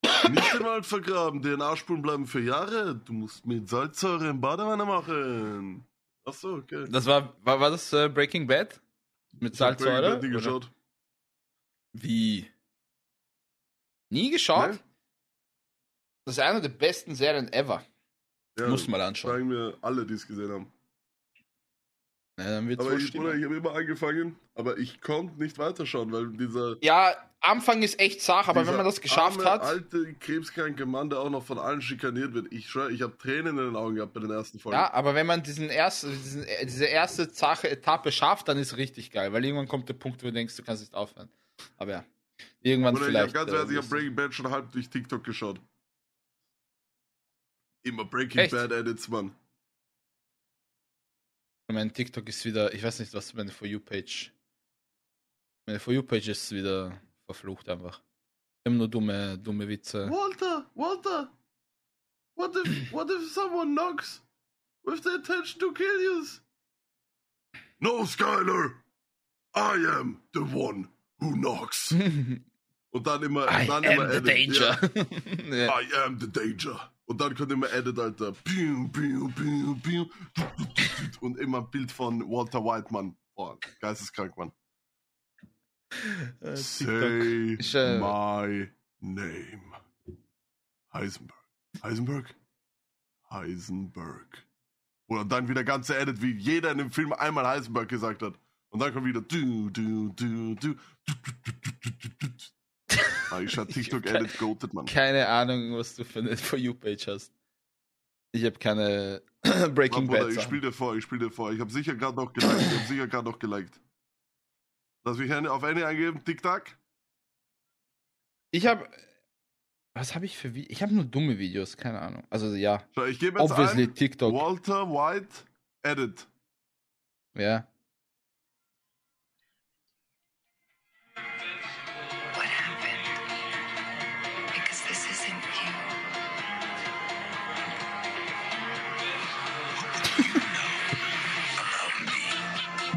nicht den Wald vergraben, DNA-Spuren bleiben für Jahre. Du musst mit Salzsäure im Badewanne machen. Achso, okay. das war, war, war das äh, Breaking Bad? Mit Ich hab Salzsäure? Nie oder? geschaut. Wie? Nie geschaut? Nein. Das ist eine der besten Serien ever. Ja, Muss mal anschauen. Sagen mir alle, die es gesehen haben. Ja, dann wird's Aber ich. Bruder, ich habe immer angefangen, aber ich konnte nicht weiterschauen, weil dieser. Ja, Anfang ist echt Sache, aber wenn man das geschafft arme, hat. alte, krebskranke Mann, der auch noch von allen schikaniert wird. Ich schwöre, ich habe Tränen in den Augen gehabt bei den ersten Folgen. Ja, aber wenn man diesen ersten, diesen, äh, diese erste Sache, Etappe schafft, dann ist richtig geil, weil irgendwann kommt der Punkt, wo du denkst, du kannst nicht aufhören. Aber ja, irgendwann Oder ich habe vielleicht. ganz äh, ehrlich, ich habe Breaking Bad schon halb durch TikTok geschaut. Immer Breaking Echt? Bad Edits, Mann. Mein TikTok ist wieder, ich weiß nicht, was meine For You-Page. Meine For You-Page ist wieder verflucht einfach. Haben nur dumme, dumme Witze. Walter, Walter, what if, what if someone knocks with the intention to kill you? No, Skyler, I am the one who knocks. (laughs) Und dann immer, I dann am immer the Edit, danger. (laughs) ja. I am the danger. Und dann kommt immer Edit, Alter. Und immer ein Bild von Walter Whiteman. Boah, geisteskrank, Mann. Äh. Say ist, äh, my name. Heisenberg. Heisenberg? Heisenberg. Oder dann wieder ganze Edit, wie jeder in dem Film einmal Heisenberg gesagt hat. Und dann kommt wieder du, du, du, du. du, du, du, du, du, du, du. Ich hatte TikTok Edit goated, Mann. Keine Ahnung, was du für eine (laughs) For You-Page hast. Ich habe keine (clears throat) Breaking Bad. ich spiel dir vor, ich spiel dir vor. Ich habe sicher gerade noch geliked. Ich habe sicher gerade noch geliked. Lass mich eine- auf eine eingeben, TikTok. Ich habe. Was habe ich für Videos? Ich habe nur dumme Videos, keine Ahnung. Also ja, Schau, ich gebe jetzt obviously ein, TikTok. Walter White Edit. Ja.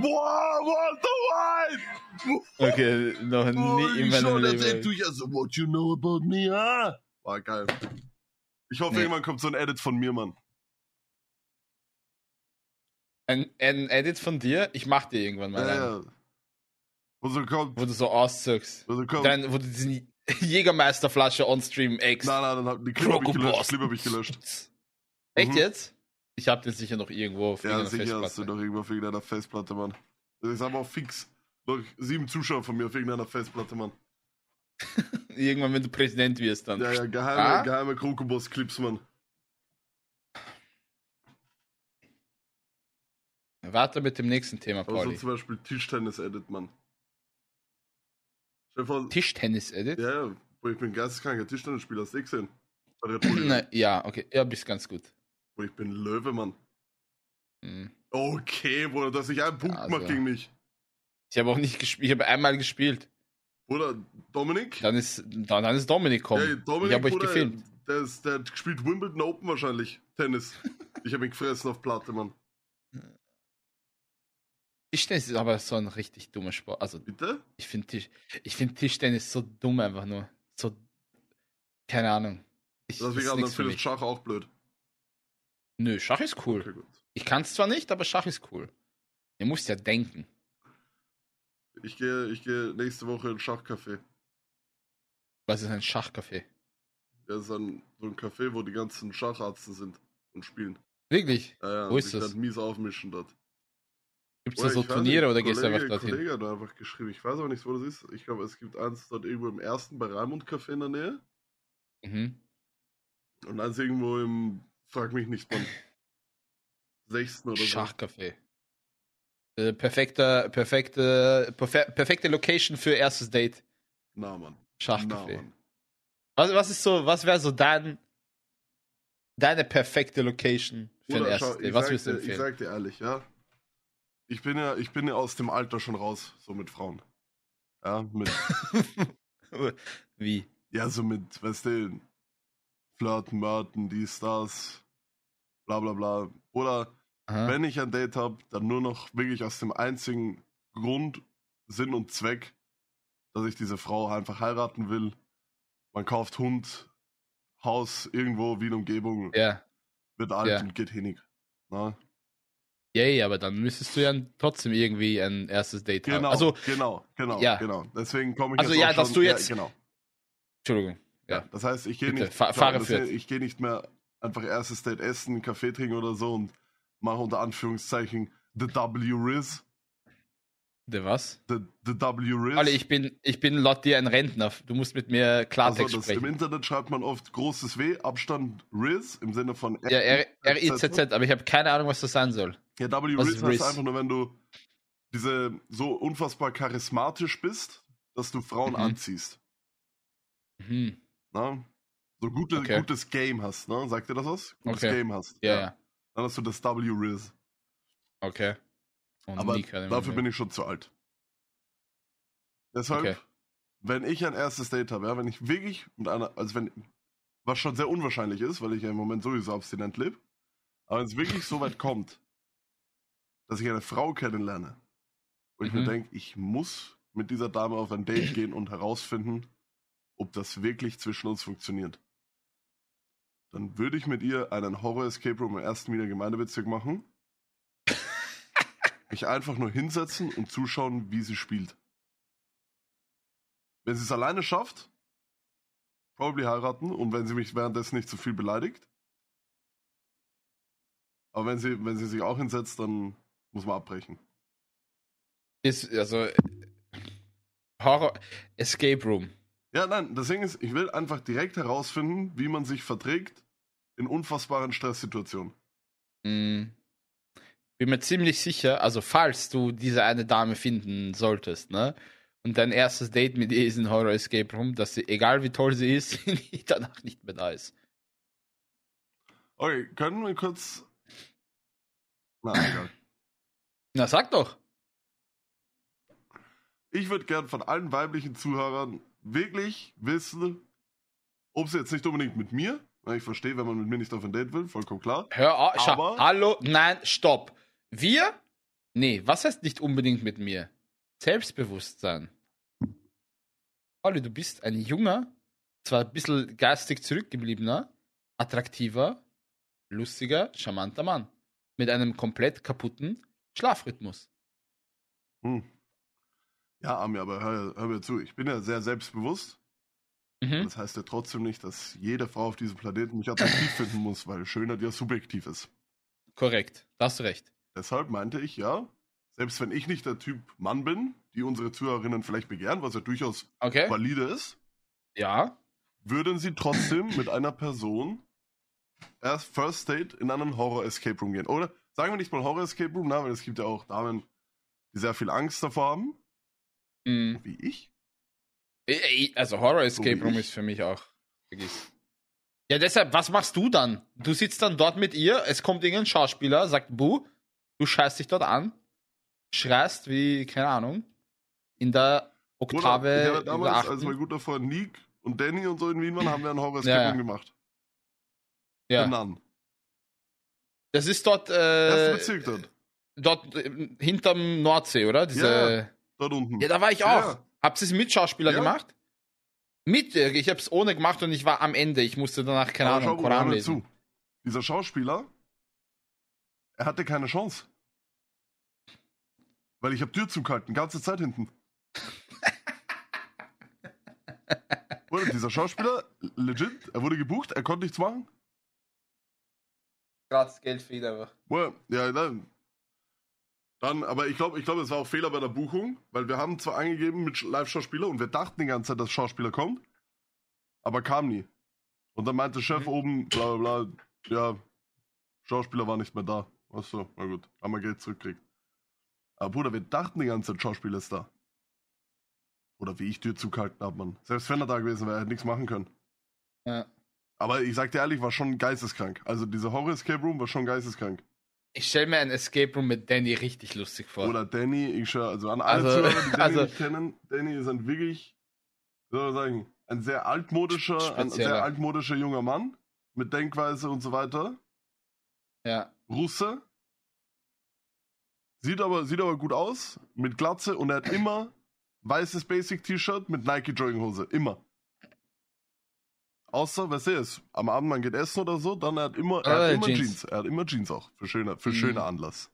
Boah, Walter White! Okay, noch nie in ich meinem Leben. du ja so, what you know about me, ah? War geil. Ich hoffe, Nee. irgendwann kommt so ein Edit von mir, Mann. Ein, ein Edit von dir, ich mach dir irgendwann mal Ja, einen, ja. Wo so kommt, wo du so auszögst. wo so kommt. Dann, wo du diesen Jägermeisterflasche on Stream ex. Nein, nein, nein, die Clip hab ich gelöscht. Clip hab ich gelöscht. Echt Mhm. jetzt? Ich hab den sicher noch irgendwo auf Ja, irgendeiner sicher hast du doch irgendwo auf irgendeiner Festplatte, Mann. Das ist aber auch fix. Noch sieben Zuschauer von mir auf irgendeiner Festplatte, Mann. (laughs) Irgendwann, wenn du Präsident wirst, dann. Ja, ja, geheime, Ah? geheime Krokobos-Clips, Mann. Warte mit dem nächsten Thema, Aber so Pauli. zum Beispiel Tischtennis-Edit, Mann. Tischtennis-Edit? ja, ja, ich bin geisteskranker Tischtennisspieler, hast du eh gesehen? (clears throat) Na, ja, okay. Ja, bist ganz gut. Boah, ich bin Löwe, Mann. Hm. Okay, Bruder, dass ich einen Punkt Also. gemacht gegen mich. Ich habe auch nicht gespielt. Ich habe einmal gespielt. Bruder, Dominik? Dann ist, dann, dann ist Dominik gekommen. Hey, Dominik, ich habe euch gefilmt. Der, ist, der hat gespielt Wimbledon Open wahrscheinlich. Tennis. (laughs) ich habe ihn gefressen auf Platte, Mann. Tischtennis ist aber so ein richtig dummer Sport. Also, Bitte? ich finde Tisch, ich find Tischtennis so dumm einfach nur. So, keine Ahnung. Ich, Das ist nichts für das. Schach auch blöd. Nö, Schach ist cool. Okay. Ich kann es zwar nicht, aber Schach ist cool. Ihr müsst ja denken. Ich gehe ich gehe nächste Woche in ein Schachcafé. Was ist ein Schachcafé? Das ist ein, so ein Café, wo die ganzen Schacharzte sind und spielen. Wirklich? Ja, ja, Wo ist das? dann mies aufmischen dort. Gibt es da so Turniere oder gehst du einfach dorthin? Kollege hat da einfach geschrieben. Ich weiß aber nicht, wo das ist. Ich glaube, es gibt eins dort irgendwo im ersten bei Raimund Café in der Nähe. Mhm. Und eins irgendwo im, frag mich nicht, wann. Sechsten oder Schachcafé. Äh, perfekter, perfekte, perfe perfekte Location für erstes Date. so. Na, Mann. Schachcafé. Na, Mann. Was, was ist so, was wäre so dein, deine perfekte Location für ein Bruder, erstes schau, Date? ich, Was würdest du dir, ich empfehlen? sag dir ehrlich, ja. Ich bin ja, ich bin ja aus dem Alter schon raus, so mit Frauen. Ja, mit, (laughs) Wie? ja, so mit, weißt du, Flirten, Mörten, dies, das, bla bla bla. Oder Aha. wenn ich ein Date habe, dann nur noch wirklich aus dem einzigen Grund, Sinn und Zweck, dass ich diese Frau einfach heiraten will. Man kauft Hund, Haus irgendwo, wie in Umgebung, Ja. wird alt ja. und geht hinig. Na? Yay, aber dann müsstest du ja trotzdem irgendwie ein erstes Date haben. Genau, Also, genau, genau, ja. genau. Deswegen komme ich Also jetzt ja, auch dass schon, du jetzt- Ja, genau. Entschuldigung. Ja. Ja. Das heißt, ich gehe nicht, fa- fahre heißt, ich gehe nicht mehr einfach erstes Date essen, Kaffee trinken oder so und mache unter Anführungszeichen the W Riz. Der was? The, the W Riz. Olli, ich bin, ich bin laut dir ein Rentner. Du musst mit mir also Klartext Im sprechen. Internet schreibt man oft großes W, Abstand Riz im Sinne von Ja, R- R-I-Z-Z, aber ich habe keine Ahnung, was das sein soll. Ja, W Was Riz ist heißt einfach nur, wenn du diese so unfassbar charismatisch bist, dass du Frauen Mhm. anziehst. Mhm. Na? So gute, Okay. gutes Game hast, ne? Sagt dir das was? Gutes Okay. Game hast. Ja, ja. Dann hast du das W Riz. Okay. Und Aber dafür bin ich schon zu alt. Deshalb, Okay. wenn ich ein erstes Date habe, ja, wenn ich wirklich mit einer, also wenn, was schon sehr unwahrscheinlich ist, weil ich ja im Moment sowieso abstinent lebe, aber wenn es wirklich so weit kommt, dass ich eine Frau kennenlerne, wo ich mir Mhm. denke, ich muss mit dieser Dame auf ein Date gehen und herausfinden, ob das wirklich zwischen uns funktioniert. Dann würde ich mit ihr einen Horror-Escape Room im ersten Wiener Gemeindebezirk machen. (laughs) mich einfach nur hinsetzen und zuschauen, wie sie spielt. Wenn sie es alleine schafft, probably heiraten und wenn sie mich währenddessen nicht zu viel beleidigt. Aber wenn sie, wenn sie sich auch hinsetzt, dann muss man abbrechen. Ist, also, Horror, Escape Room. Ja, nein, das Ding ist, ich will einfach direkt herausfinden, wie man sich verträgt in unfassbaren Stresssituationen. Mm. Bin mir ziemlich sicher, also falls du diese eine Dame finden solltest, ne? Und dein erstes Date mit ihr ist ein Horror Escape Room, dass sie, egal wie toll sie ist, (laughs) danach nicht mehr da ist. Okay, können wir kurz. Na, egal. (clears throat) Na, sag doch. Ich würde gern von allen weiblichen Zuhörern wirklich wissen, ob sie jetzt nicht unbedingt mit mir, ich verstehe, wenn man mit mir nicht auf ein Date will, vollkommen klar. Hör auf, schau, Aber- hallo, nein, stopp. Wir? Nee, was heißt nicht unbedingt mit mir? Selbstbewusstsein. Olli, du bist ein junger, zwar ein bisschen geistig zurückgebliebener, attraktiver, lustiger, charmanter Mann. Mit einem komplett kaputten Schlafrhythmus. Hm. Ja, Ami, aber hör, hör mir zu, ich bin ja sehr selbstbewusst. Mhm. Das heißt ja trotzdem nicht, dass jede Frau auf diesem Planeten mich attraktiv (laughs) finden muss, weil Schönheit ja subjektiv ist. Korrekt, da hast du recht. Deshalb meinte ich ja, selbst wenn ich nicht der Typ Mann bin, die unsere Zuhörerinnen vielleicht begehren, was ja durchaus Okay? valide ist, Ja. würden sie trotzdem mit einer Person erst First Date in einen Horror-Escape Room gehen. Oder sagen wir nicht mal Horror-Escape Room, na, weil es gibt ja auch Damen, die sehr viel Angst davor haben, Mhm. wie ich. Äh, äh, Also Horror Escape Room ist für mich auch. Vergiss. Ja, deshalb, was machst du dann? Du sitzt dann dort mit ihr, es kommt irgendein Schauspieler, sagt Buh, du scheißt dich dort an, schreist wie, keine Ahnung, in der Oder, Oktave. ich habe in der damals, als mein guter Freund Nick und Danny und so in Wien waren, haben wir einen Horror-Escape Ja, ja. Room gemacht. ja. Benannt. Das ist dort, Erster äh, Bezirk dort. dort äh, hinterm Nordsee, oder? Diese, Dort unten. ja. da war ich auch. Ja. Habt ihr es mit Schauspieler Ja. gemacht? Mit, äh, ich hab's ohne gemacht und ich war am Ende. Ich musste danach, keine Aber Ahnung, Koran lesen. zu. Dieser Schauspieler, er hatte keine Chance. Weil ich habe Tür zugehalten, ganze Zeit hinten. (laughs) Bruder, dieser Schauspieler, legit, er wurde gebucht, er konnte nichts machen. Gratis Geld für ihn einfach. Bruder, ja, dann. Dann, aber ich glaube, ich glaube, es war auch Fehler bei der Buchung, weil wir haben zwar angegeben mit Live-Schauspieler und wir dachten die ganze Zeit, dass Schauspieler kommt, aber kam nie. Und dann meinte der Chef Mhm. oben, bla bla bla, ja, Schauspieler war nicht mehr da. Achso, na gut, haben wir Geld zurückgekriegt. Aber Bruder, wir dachten die ganze Zeit, Schauspieler ist da. Oder wie ich Tür zugehalten habe, man. Selbst wenn er da gewesen wäre, hätte nichts machen können. Ja. Aber ich sag dir ehrlich, war schon geisteskrank. Also dieser Horror-Escape Room war schon geisteskrank. Ich stell mir ein Escape Room mit Danny richtig lustig vor. Oder Danny, ich schwör, also an alle Also- Zuhörer, die Danny also- nicht kennen, Danny ist ein wirklich, soll man sagen, ein sehr altmodischer, ein sehr altmodischer junger Mann mit Denkweise und so weiter. Ja. Russe. Sieht aber, sieht aber gut aus, mit Glatze und er hat immer weißes Basic-T-Shirt mit Nike-Jogginghose. Immer. Außer, weißt du, es am Abend man geht essen oder so, dann er hat immer, er Ah, hat immer Jeans. Jeans. Er hat immer Jeans auch. Für schöner, für Mhm. schöner Anlass.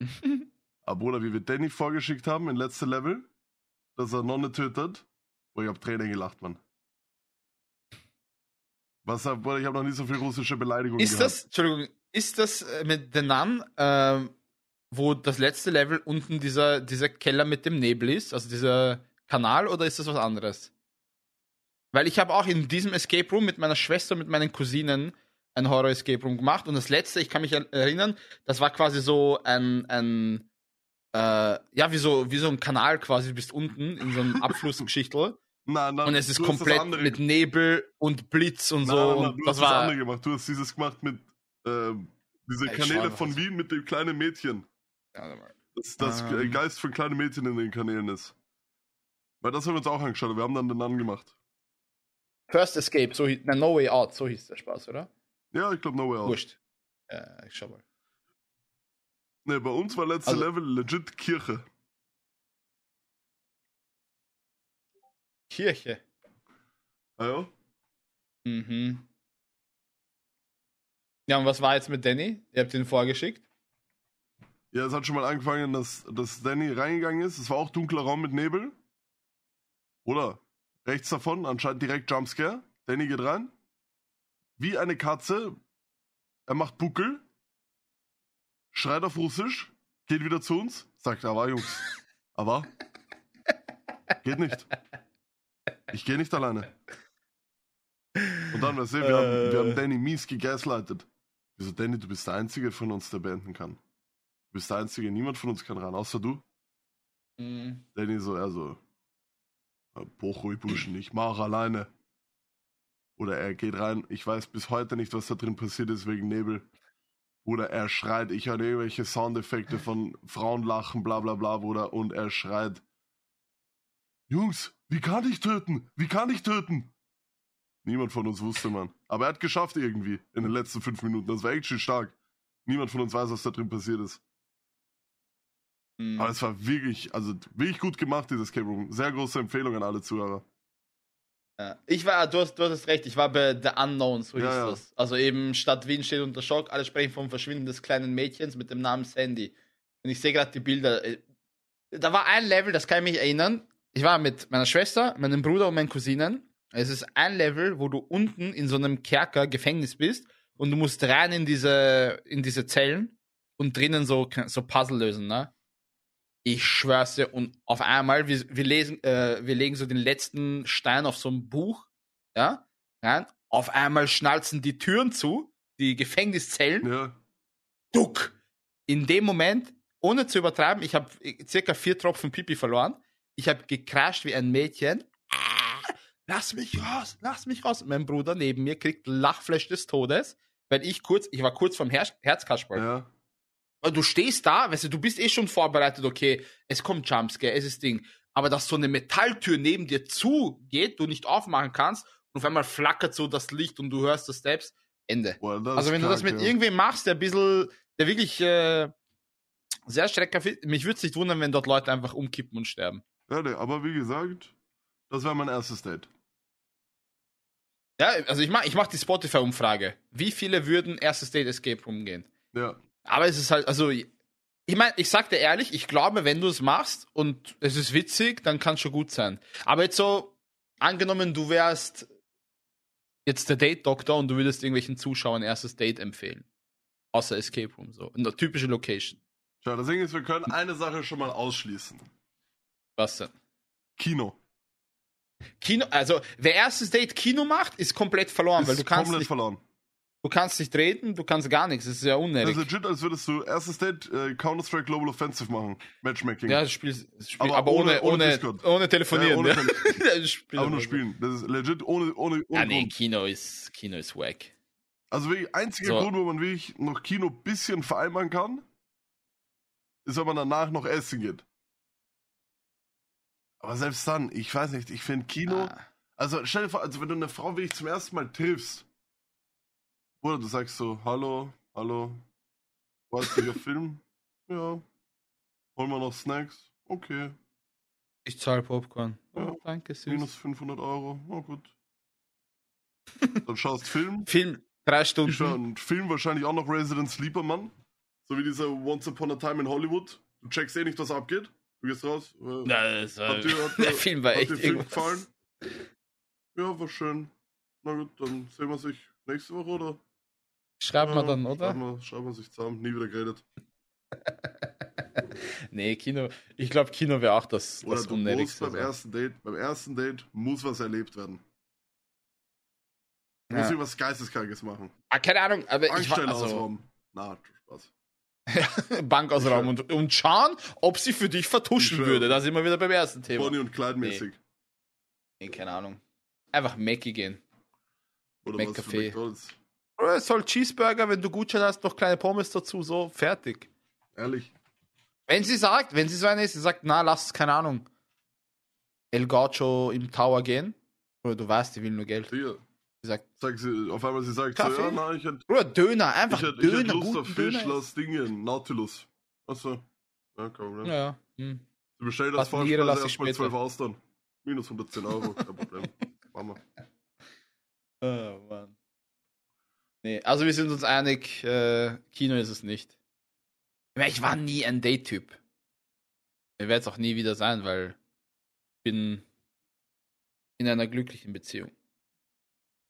(laughs) Aber Bruder, wie wir Danny vorgeschickt haben in letzte Level, dass er Nonne tötet, boah, ich hab Tränen gelacht, Mann. Was, Bruder, ich habe noch nie so viel russische Beleidigungen Ist gehört. das, Entschuldigung, ist das äh, mit The Nun, ähm, wo das letzte Level unten dieser, dieser Keller mit dem Nebel ist, also dieser Kanal, oder ist das was anderes? Weil ich habe auch in diesem Escape Room mit meiner Schwester, mit meinen Cousinen ein Horror-Escape Room gemacht und das letzte, ich kann mich er- erinnern, das war quasi so ein, ein äh, ja, wie so, wie so ein Kanal quasi, du bist unten in so einem (laughs) Abflussgeschichtel Nein, nein, und es ist das komplett mit Nebel und Blitz und Nein, so. nein, nein, und du das hast das war, andere gemacht. Du hast dieses gemacht mit ähm, diese Ich Kanäle von Wien mit dem kleinen Mädchen. Warte mal. Das, das Ähm. Geist von kleinen Mädchen in den Kanälen ist. Weil das haben wir uns auch angeschaut. Wir haben dann den angemacht. First Escape, so hieß, nein, No Way Out, so hieß der Spaß, oder? Ja, ich glaube, no way out. Wurscht. Äh, ich schau mal. Ne, bei uns war letzte Also- Level legit Kirche. Kirche. Ah, ja? Mhm. Ja, und was war jetzt mit Danny? Ihr habt ihn vorgeschickt? Ja, es hat schon mal angefangen, dass, dass Danny reingegangen ist. Es war auch dunkler Raum mit Nebel. Oder? Rechts davon, anscheinend direkt Jumpscare. Danny geht rein. Wie eine Katze. Er macht Buckel. Schreit auf Russisch. Geht wieder zu uns. Sagt, aber Jungs. Aber. Geht nicht. Ich gehe nicht alleine. Und dann, weißt du, wir, haben, wir haben Danny mies gegaslightet. Wieso, Danny, du bist der Einzige von uns, der beenden kann. Du bist der Einzige, niemand von uns kann ran, außer du. Mhm. Danny so, er so, Pochoi Buschen, ich mach alleine. Oder er geht rein, ich weiß bis heute nicht, was da drin passiert ist wegen Nebel. Oder er schreit, ich höre irgendwelche Soundeffekte von Frauen lachen, bla bla bla, Bruder, und er schreit, Jungs, wie kann ich töten? Wie kann ich töten? Niemand von uns wusste, man. Aber er hat geschafft irgendwie in den letzten fünf Minuten. Das war echt schön stark. Niemand von uns weiß, was da drin passiert ist. Mhm. Aber es war wirklich, also wirklich gut gemacht, dieses Escape Room. Sehr große Empfehlung an alle Zuhörer. Ja. Ich war, du hast, du hast recht, ich war bei The Unknown, so hieß Ja, ja. das. Also eben Stadt Wien steht unter Schock, alle sprechen vom Verschwinden des kleinen Mädchens mit dem Namen Sandy. Und ich sehe gerade die Bilder. Äh, Da war ein Level, das kann ich mich erinnern. Ich war mit meiner Schwester, meinem Bruder und meinen Cousinen. Es ist ein Level, wo du unten in so einem Kerker, Gefängnis bist und du musst rein in diese, in diese Zellen und drinnen so, so Puzzle lösen, ne? Ich schwör's dir, und auf einmal, wir, wir lesen, äh, wir legen so den letzten Stein auf so ein Buch, ja, rein. Auf einmal schnalzen die Türen zu, die Gefängniszellen, Ja, duck. In dem Moment, ohne zu übertreiben, ich habe circa vier Tropfen Pipi verloren. Ich habe gekrascht wie ein Mädchen. Ah, Lass mich raus, lass mich raus. Mein Bruder neben mir kriegt Lachflash des Todes, weil ich kurz, ich war kurz vom Her Herzkasperl. ja. Weil du stehst da, weißt du, du bist eh schon vorbereitet, okay, es kommt Jumpscare, es ist Ding. Aber dass so eine Metalltür neben dir zugeht, du nicht aufmachen kannst und auf einmal flackert so das Licht und du hörst das Steps, Ende. Das also wenn du das krank, mit ja. irgendwem machst, der ein bisschen, der wirklich äh, sehr ist, mich würde es nicht wundern, wenn dort Leute einfach umkippen und sterben. Ja, nee, aber wie gesagt, das wäre mein erstes Date. Ja, also ich mach, ich mach die Spotify-Umfrage. Wie viele würden erstes Date Escape Room gehen? Ja. Aber es ist halt, also, ich meine, ich sag dir ehrlich, ich glaube, wenn du es machst und es ist witzig, dann kann es schon gut sein. Aber jetzt so, angenommen, du wärst jetzt der Date-Doktor und du würdest irgendwelchen Zuschauern erstes Date empfehlen. Außer Escape Room, so. Eine typische Location. Schau, das Ding ist, wir können eine Sache schon mal ausschließen. Was denn? Kino. Kino, also, wer erstes Date Kino macht, ist komplett verloren, weil ist du kannst, komplett nicht, verloren. Du kannst nicht reden, du kannst gar nichts. Das ist ja Das unnötig. ist legit, als würdest du erstes Date äh, Counter-Strike Global Offensive machen. Matchmaking. Ja, das Spiel, das Spiel Aber aber, ohne, ohne- ohne ohne, Discord. ohne, telefonieren. Ja, ohne ja. Tele- (laughs) Das Spiel aber nur spielen. Das ist legit ohne, ohne, ohne Ja, nee. Kino ist, Kino ist wack. Also wirklich, einziger So. Grund, wo man wirklich noch Kino ein bisschen vereinbaren kann, ist, wenn man danach noch essen geht. Aber selbst dann, ich weiß nicht, ich finde Kino, Ah. also stell dir vor, also wenn du eine Frau wirklich zum ersten Mal triffst, oder du sagst so, hallo, hallo, weißiger (laughs) Film, ja, holen wir noch Snacks, okay, Ich zahle Popcorn. Ja. Oh, danke, süß. minus 500 Euro, na gut. (laughs) Dann schaust Film, Film, drei Stunden. einen Film wahrscheinlich auch noch Resident Sleeper, Mann. So wie dieser Once Upon a Time in Hollywood. Du checkst eh nicht, was abgeht. Du gehst raus. Äh, Na, das war, Hat dir- hat (laughs) der Film war echt dir Film irgendwas. gefallen? Ja, war schön. Na gut, dann sehen wir sich nächste Woche, oder? Schreibt ja, man dann, oder? Schreiben wir, schreiben wir sich zusammen. Nie wieder geredet. (laughs) Nee, Kino. Ich glaube, Kino wäre auch das, Oder das du musst Unnötigste. beim ersten Date, beim ersten Date muss was erlebt werden. Du musst Ja. irgendwas Geisteskrankes machen. Ah, keine Ahnung, aber ich war, Bankstellen also, ausrauben. Na, Spaß. (laughs) Bank ausrauben und, und schauen, ob sie für dich vertuschen Ich würde. Da sind wir wieder beim ersten Thema. Bonnie und Clyde mäßig. Nee, keine Ahnung. Einfach Mackie gehen. Oder was für McCafé. McDonalds. Oder es soll Cheeseburger, wenn du Gutschein hast, noch kleine Pommes dazu, so, fertig. Ehrlich. Wenn sie sagt, wenn sie so eine ist, sie sagt, na, lass, keine Ahnung, El Gaucho im Tower gehen. Oder du weißt, die will nur Geld. Hier. Sie sagt, Sag sie, auf einmal sie sagt Kaffee? so, ja, nein, ich hätte Bruder, Döner, einfach ich hätt, ich hätt Döner, Lust auf Fisch, Döner. lass Dingen, Nautilus. Achso. Ja, kein Problem. Ja, ja. Hm. Sie bestellt das ich erstmal später. 12 Austern. Minus 110 Euro, kein Problem. (laughs) Wir. Oh, Mann. Nee, also wir sind uns einig, äh, Kino ist es nicht. Ich war nie ein Date-Typ. Ich werde es auch nie wieder sein, weil ich bin in einer glücklichen Beziehung.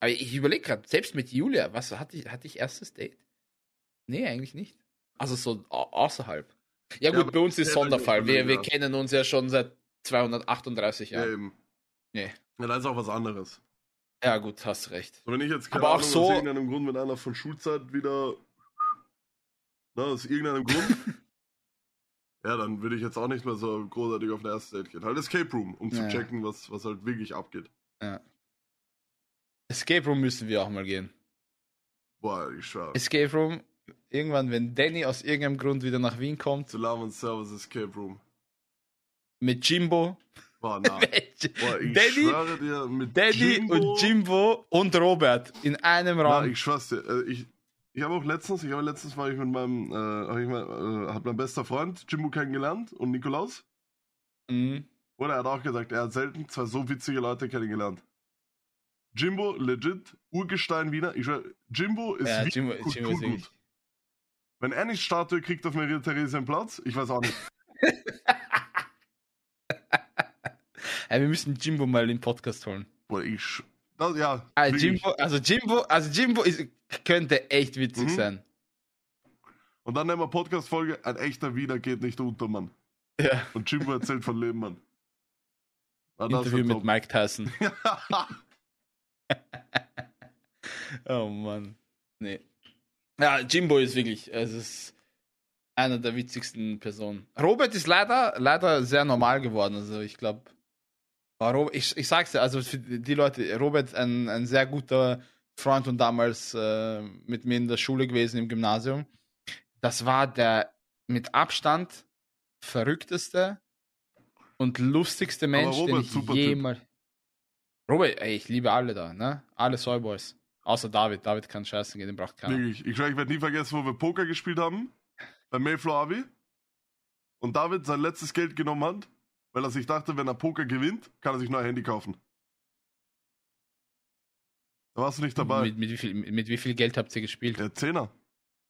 Aber ich überlege gerade, selbst mit Julia, was hatte ich, hatte ich erstes Date? Nee, eigentlich nicht. Also so au- außerhalb. Ja Ja, gut, aber bei uns ist ja, Sonderfall. Wir, wir ja. kennen uns ja schon seit 238 Ja, Jahren. eben. Nee. Ja, da ist auch was anderes. Ja gut, hast recht. So, wenn ich jetzt keine Aber auch Ahnung, so- aus irgendeinem Grund mit einer von Schulzeit wieder. Na, aus irgendeinem Grund. (laughs) ja, dann würde ich jetzt auch nicht mehr so großartig auf ein erstes Date gehen. Halt Escape Room, um zu Ja. checken, was, was halt wirklich abgeht. Escape Room müssen wir auch mal gehen. Boah, ich schwör. Escape Room, irgendwann, wenn Danny aus irgendeinem Grund wieder nach Wien kommt, Salam und Servus Escape Room. mit Jimbo. Boah, na. (laughs) Boah, ich Danny, schwöre dir, mit Danny Jimbo, und Jimbo und Robert in einem Na, Raum. ich schwör's dir. Äh, ich ich habe auch letztens, ich habe letztens war ich mit meinem, äh, hab ich mal, äh, hat mein bester Freund Jimbo kennengelernt und Nikolaus. Mhm. Oder er hat auch gesagt, er hat selten zwei so witzige Leute kennengelernt. Jimbo, legit, Urgestein Wiener. Ich schwör, Jimbo ist Ja, Jimbo, Kulturgut. Jimbo ist wirklich. Wenn er nicht Statue kriegt auf Maria Theresia einen Platz, ich weiß auch nicht. (laughs) Ey, wir müssen Jimbo mal in den Podcast holen. Boah, ich, das, ja, Also. Jimbo, also Jimbo, also Jimbo ist, könnte echt witzig Mhm. sein. Und dann nehmen wir Podcast-Folge, ein echter Wiener geht nicht unter, Mann. Ja. Und Jimbo erzählt von Leben, Mann. Ah, Interview mit top. Mike Tyson. (laughs) Oh Mann. Nee. Ja, Jimbo ist wirklich, es ist einer der witzigsten Personen. Robert ist leider, leider sehr normal geworden. Also ich glaube, ich, ich sag's dir, also für die Leute, Robert ein, ein sehr guter Freund und damals äh, mit mir in der Schule gewesen im Gymnasium. Das war der mit Abstand verrückteste und lustigste Mensch, den Robert, ich super Typ. jemals. Robert, ey, ich liebe alle da, ne? Alle Soyboys. Außer David. David kann scheißen gehen, den braucht keiner. Wirklich. Ich, schwör, ich werde nie vergessen, wo wir Poker gespielt haben. Bei Mayflower Avi. Und David sein letztes Geld genommen hat, weil er sich dachte, wenn er Poker gewinnt, kann er sich nur ein Handy kaufen. Da warst du nicht dabei. Mit, mit, wie viel, mit wie viel Geld habt ihr gespielt? Ja, Zehner.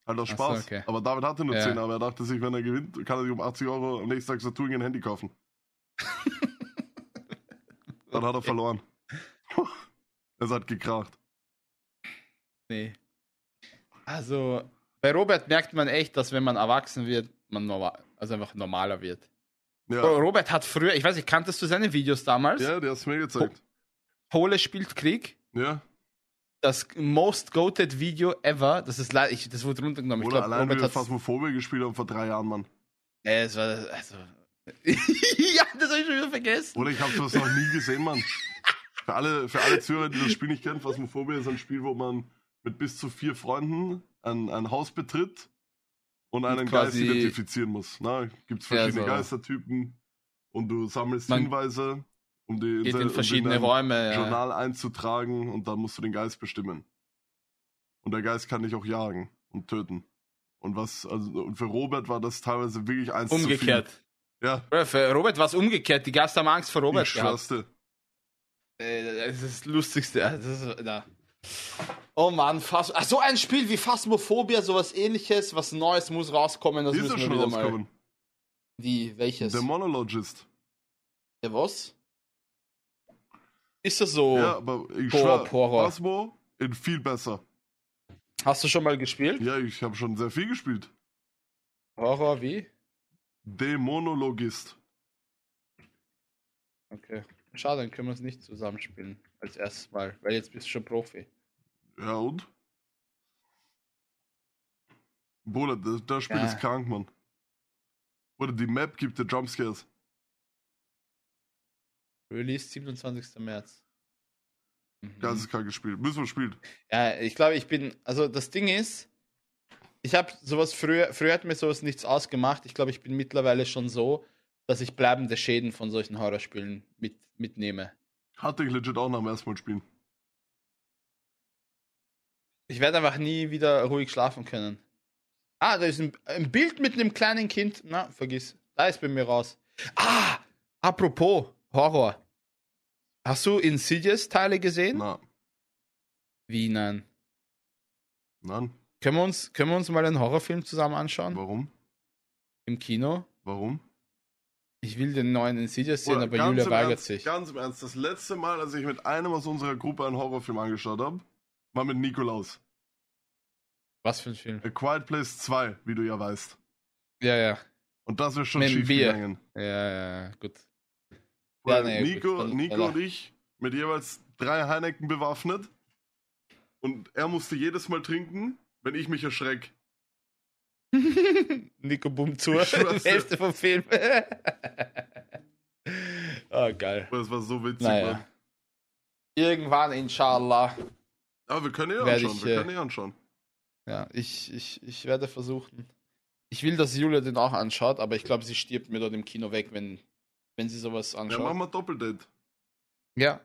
Halt aus Ach so, Spaß. okay. Aber David hatte nur Ja. Zehner, aber er dachte sich, wenn er gewinnt, kann er sich um 80 Euro am nächsten Tag Saturn ein Handy kaufen. (laughs) Dann hat er verloren. (laughs) es hat gekracht. Nee. Also, bei Robert merkt man echt, dass wenn man erwachsen wird, man normal, also einfach normaler wird. Ja, Robert hat früher, ich weiß nicht, kanntest du seine Videos damals? ja der hat es mir gezeigt. Pole spielt Krieg. Ja, Das most goated Video ever. Das ist leider, ich, das wurde runtergenommen. Ich oder glaube, allein wie Robert wir hat. Phasmophobia gespielt haben vor drei Jahren, Mann. Ja, es war, also. (laughs) ja, das habe ich schon wieder vergessen. Oder ich habe sowas noch nie gesehen, Mann. Für alle, für alle Zuhörer, die das Spiel nicht kennen, Phasmophobia ist ein Spiel, wo man mit bis zu vier Freunden ein, ein Haus betritt und einen Geist quasi- identifizieren muss. Na, gibt es verschiedene Ja, so. Geistertypen und du sammelst Man Hinweise, um die Geht um in verschiedene dein Räume. Ja. Journal einzutragen und dann musst du den Geist bestimmen. Und der Geist kann dich auch jagen und töten. Und was, also, und für Robert war das teilweise wirklich eins Umgekehrt. zu viel. Ja, Bro, Für Robert war es umgekehrt. Die Gäste haben Angst vor Robert ich gehabt. Das ist das Lustigste. Das ist, na. Oh Mann, Phas Ach, so ein Spiel wie Phasmophobia, sowas ähnliches, was Neues muss rauskommen. Das ist müssen wir schon wieder mal. rausgekommen. Wie? Welches? Der Monologist. Der was? Ist das so? Ja, aber ich Horror. Phasmo in viel besser. Hast du schon mal gespielt? Ja, ich habe schon sehr viel gespielt. Horror wie? Dämonologist. Okay. Schade, dann können wir es nicht zusammenspielen. Als erstes Mal, weil jetzt bist du schon Profi. Ja, und? Bruder, das, das Spiel Ja. ist krank, Mann. Oder die Map gibt dir Jumpscares. Release 27. März. Mhm. Ganz krankes Spiel. Müssen wir spielen. Ja, ich glaube, ich bin. Also das Ding ist, ich habe sowas früher, früher hat mir sowas nichts ausgemacht. Ich glaube, ich bin mittlerweile schon so, dass ich bleibende Schäden von solchen Horrorspielen mit, mitnehme. Hatte ich legit auch nach dem ersten Mal spielen. Ich werde einfach nie wieder ruhig schlafen können. Ah, da ist ein, ein Bild mit einem kleinen Kind. Na, vergiss. Da ist bei mir raus. Ah, apropos Horror. Hast du Insidious-Teile gesehen? Na, Wie, nein. nein. Können wir, uns, können wir uns mal einen Horrorfilm zusammen anschauen? Warum? Im Kino? Warum? Ich will den neuen Insidious sehen, Oder aber Julia weigert Ernst, sich. Ganz im Ernst, das letzte Mal, als ich mit einem aus unserer Gruppe einen Horrorfilm angeschaut habe, war mit Nikolaus. Was für ein Film? A Quiet Place 2, wie du ja weißt. Ja, ja. Und das ist schon Mit schief Bier. gegangen. Ja, ja, ja, gut. Weil nee, gut, Nico, dann- Nico dann- und ich mit jeweils drei Heineken bewaffnet. Und er musste jedes Mal trinken, wenn ich mich erschreck. (laughs) Nico Boom zu. Ich schwör's dir. Hälfte vom Film. oh, (laughs) geil. Das war so witzig, Naja. Mann. Irgendwann, inshallah. Aber wir können eh Werde anschauen. ich, wir äh, können eh anschauen. Ja, ich, ich, ich werde versuchen. Ich will, dass Julia den auch anschaut, aber ich glaube, sie stirbt mir dort im Kino weg, wenn, wenn sie sowas Ja, anschaut. machen wir Doppeldate. Ja.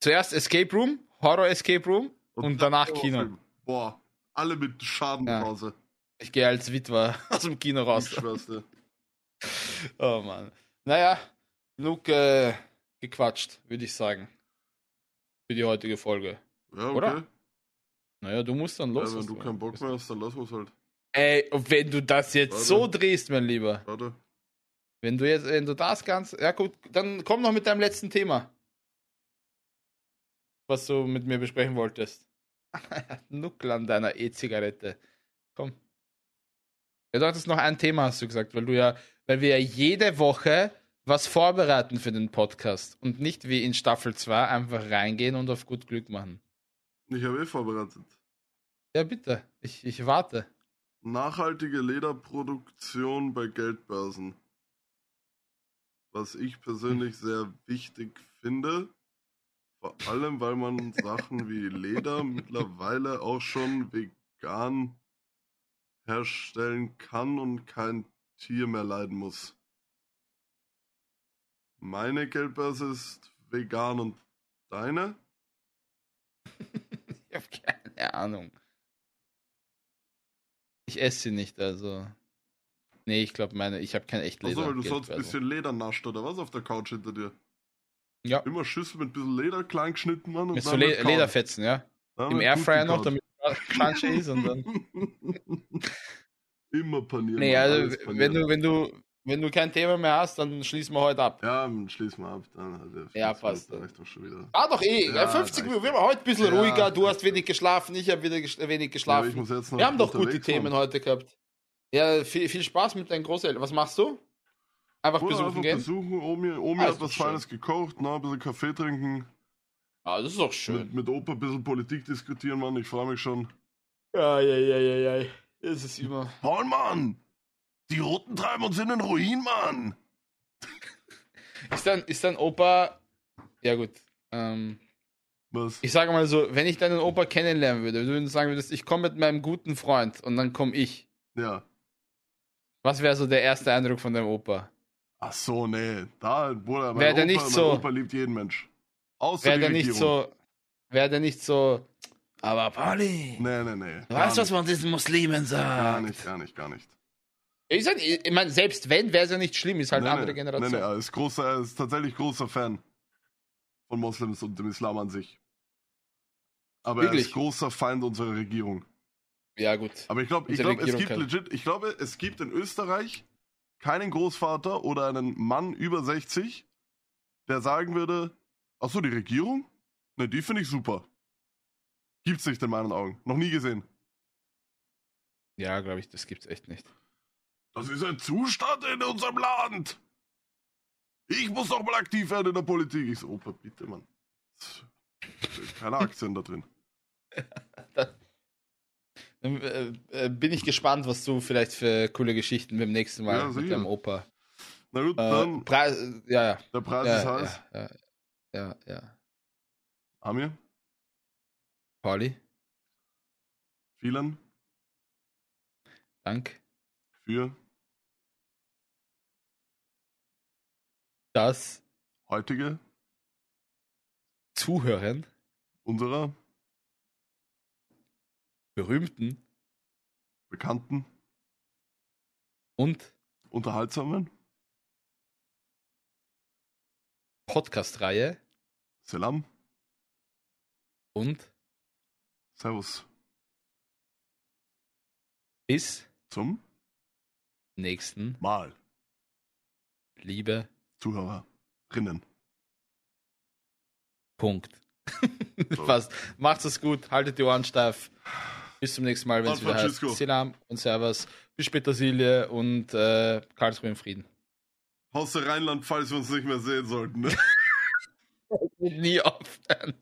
Zuerst Escape Room, Horror Escape Room und, danach Kino. Boah, alle mit Schadenpause. Ich gehe als Witwer (laughs) aus dem Kino raus. (laughs) Oh Mann. Naja, genug äh, gequatscht, würde ich sagen. Für die heutige Folge. Ja, okay. Oder? Naja, du musst dann Ja, los. wenn was du keinen Bock mehr hast, dann lass uns halt. Ey, wenn du das jetzt Warte. so drehst, mein Lieber. Warte. Wenn du jetzt, wenn du das kannst, ja gut, dann komm noch mit deinem letzten Thema. Was du mit mir besprechen wolltest. (laughs) Nuckel an deiner E-Zigarette. Komm. Ja, du hattest noch ein Thema, hast du gesagt, weil du ja, weil wir ja jede Woche was vorbereiten für den Podcast und nicht wie in Staffel 2 einfach reingehen und auf gut Glück machen. Ich habe eh vorbereitet. Ja, bitte. Ich, ich warte. Nachhaltige Lederproduktion bei Geldbörsen. Was ich persönlich sehr wichtig finde. Vor allem, weil man Sachen wie Leder mittlerweile auch schon vegan herstellen kann und kein Tier mehr leiden muss. Meine Geldbörse ist vegan und deine? (laughs) Ich habe keine Ahnung. Ich esse sie nicht, also. Nee, ich glaube, meine, ich habe kein echt Leder. Achso, weil du sonst ein bisschen Leder nascht oder was auf der Couch hinter dir? Ja. Immer Schüssel mit ein bisschen Leder klein geschnitten, Mann. Und Mit so Le. Lederfetzen, ja? Ja, im Airfryer noch, damit es crunchy ist und dann. (laughs) Immer panieren. Nee, also alles wenn panieren. du, wenn du, wenn du kein Thema mehr hast, dann schließen wir heute ab. Ja, dann schließen wir ab. Dann, also, Ja, passt. reicht doch schon wieder. Ah, doch eh, Ja, 50 reicht. Minuten. Wir haben heute ein bisschen Ja, ruhiger. Du hast wenig geschlafen, ich habe wieder ges wenig Ja, aber geschlafen. noch wir haben doch gute Themen sein. heute gehabt. Ja, viel, viel Spaß mit deinen Großeltern. Was machst du? Einfach Bruder, besuchen einfach gehen? besuchen. Omi, Omi Ah, hat was schön. Feines gekocht, ne? ein bisschen Kaffee trinken. Ah, das ist doch Mit, schön. mit Opa ein bisschen Politik diskutieren, Mann. Ich freue mich schon. Ja, ja, ja, ja, ja. Das ist immer. Paul, Mann! Die Roten treiben uns in den Ruin, Mann! Ist dann, ist dann Opa. Ja, gut. Ähm, Was? ich sage mal so, wenn ich deinen Opa kennenlernen würde, du würdest sagen würdest, ich komme mit meinem guten Freund und dann komme ich. Ja. Was wäre so der erste Eindruck von deinem Opa? Ach so, nee. Da, Bruder, mein, Wär der Opa, nicht mein so- Opa liebt jeden Mensch. Außer Wäre der nicht so. Wäre der nicht so. Aber Pauli, Nee, nee, nee. du weißt, was nicht. man diesen Muslimen sagt. Gar nicht, gar nicht, gar nicht. Ich, sag, ich meine, selbst wenn, wäre es ja nicht schlimm, ist halt nee, eine andere nee. Generation. Nee, nee, er ist, großer, er ist tatsächlich großer Fan von Moslems und dem Islam an sich. Aber er Wirklich? ist großer Feind unserer Regierung. Ja, gut. Aber ich glaube, ich glaube, es gibt kann- legit, ich glaube, es gibt in Österreich keinen Großvater oder einen Mann über 60, der sagen würde, ach so, die Regierung? Ne, die finde ich super. Gibt's nicht in meinen Augen. Noch nie gesehen. Ja, glaube ich, das gibt's echt nicht. Das ist ein Zustand in unserem Land. Ich muss doch mal aktiv werden in der Politik. Ich so, Opa, bitte, Mann. Keine Aktien da drin. (laughs) Dann äh, äh, bin ich gespannt, was du vielleicht für coole Geschichten beim nächsten Mal Ja, mit deinem Opa. Na gut, Äh, dann, Preis, ja, ja. der Preis ja, ist heiß. ja, ja, ja. Amir, Pauli, vielen Dank. für? Das heutige? Zuhören. Unserer? Berühmten. Bekannten, und? Unterhaltsamen Podcast-Reihe Selam, und Servus bis zum nächsten Mal, liebe Zuhörerinnen. Punkt. (laughs) So. Passt. Macht's es gut, haltet die Ohren steif. Bis zum nächsten Mal, wenn es wieder heißt. Selam und Servus. Bis später, Silje und äh, Karlsruhe im Frieden. Haus der Rheinland, falls wir uns nicht mehr sehen sollten. Ne? (laughs) Nie aufhören.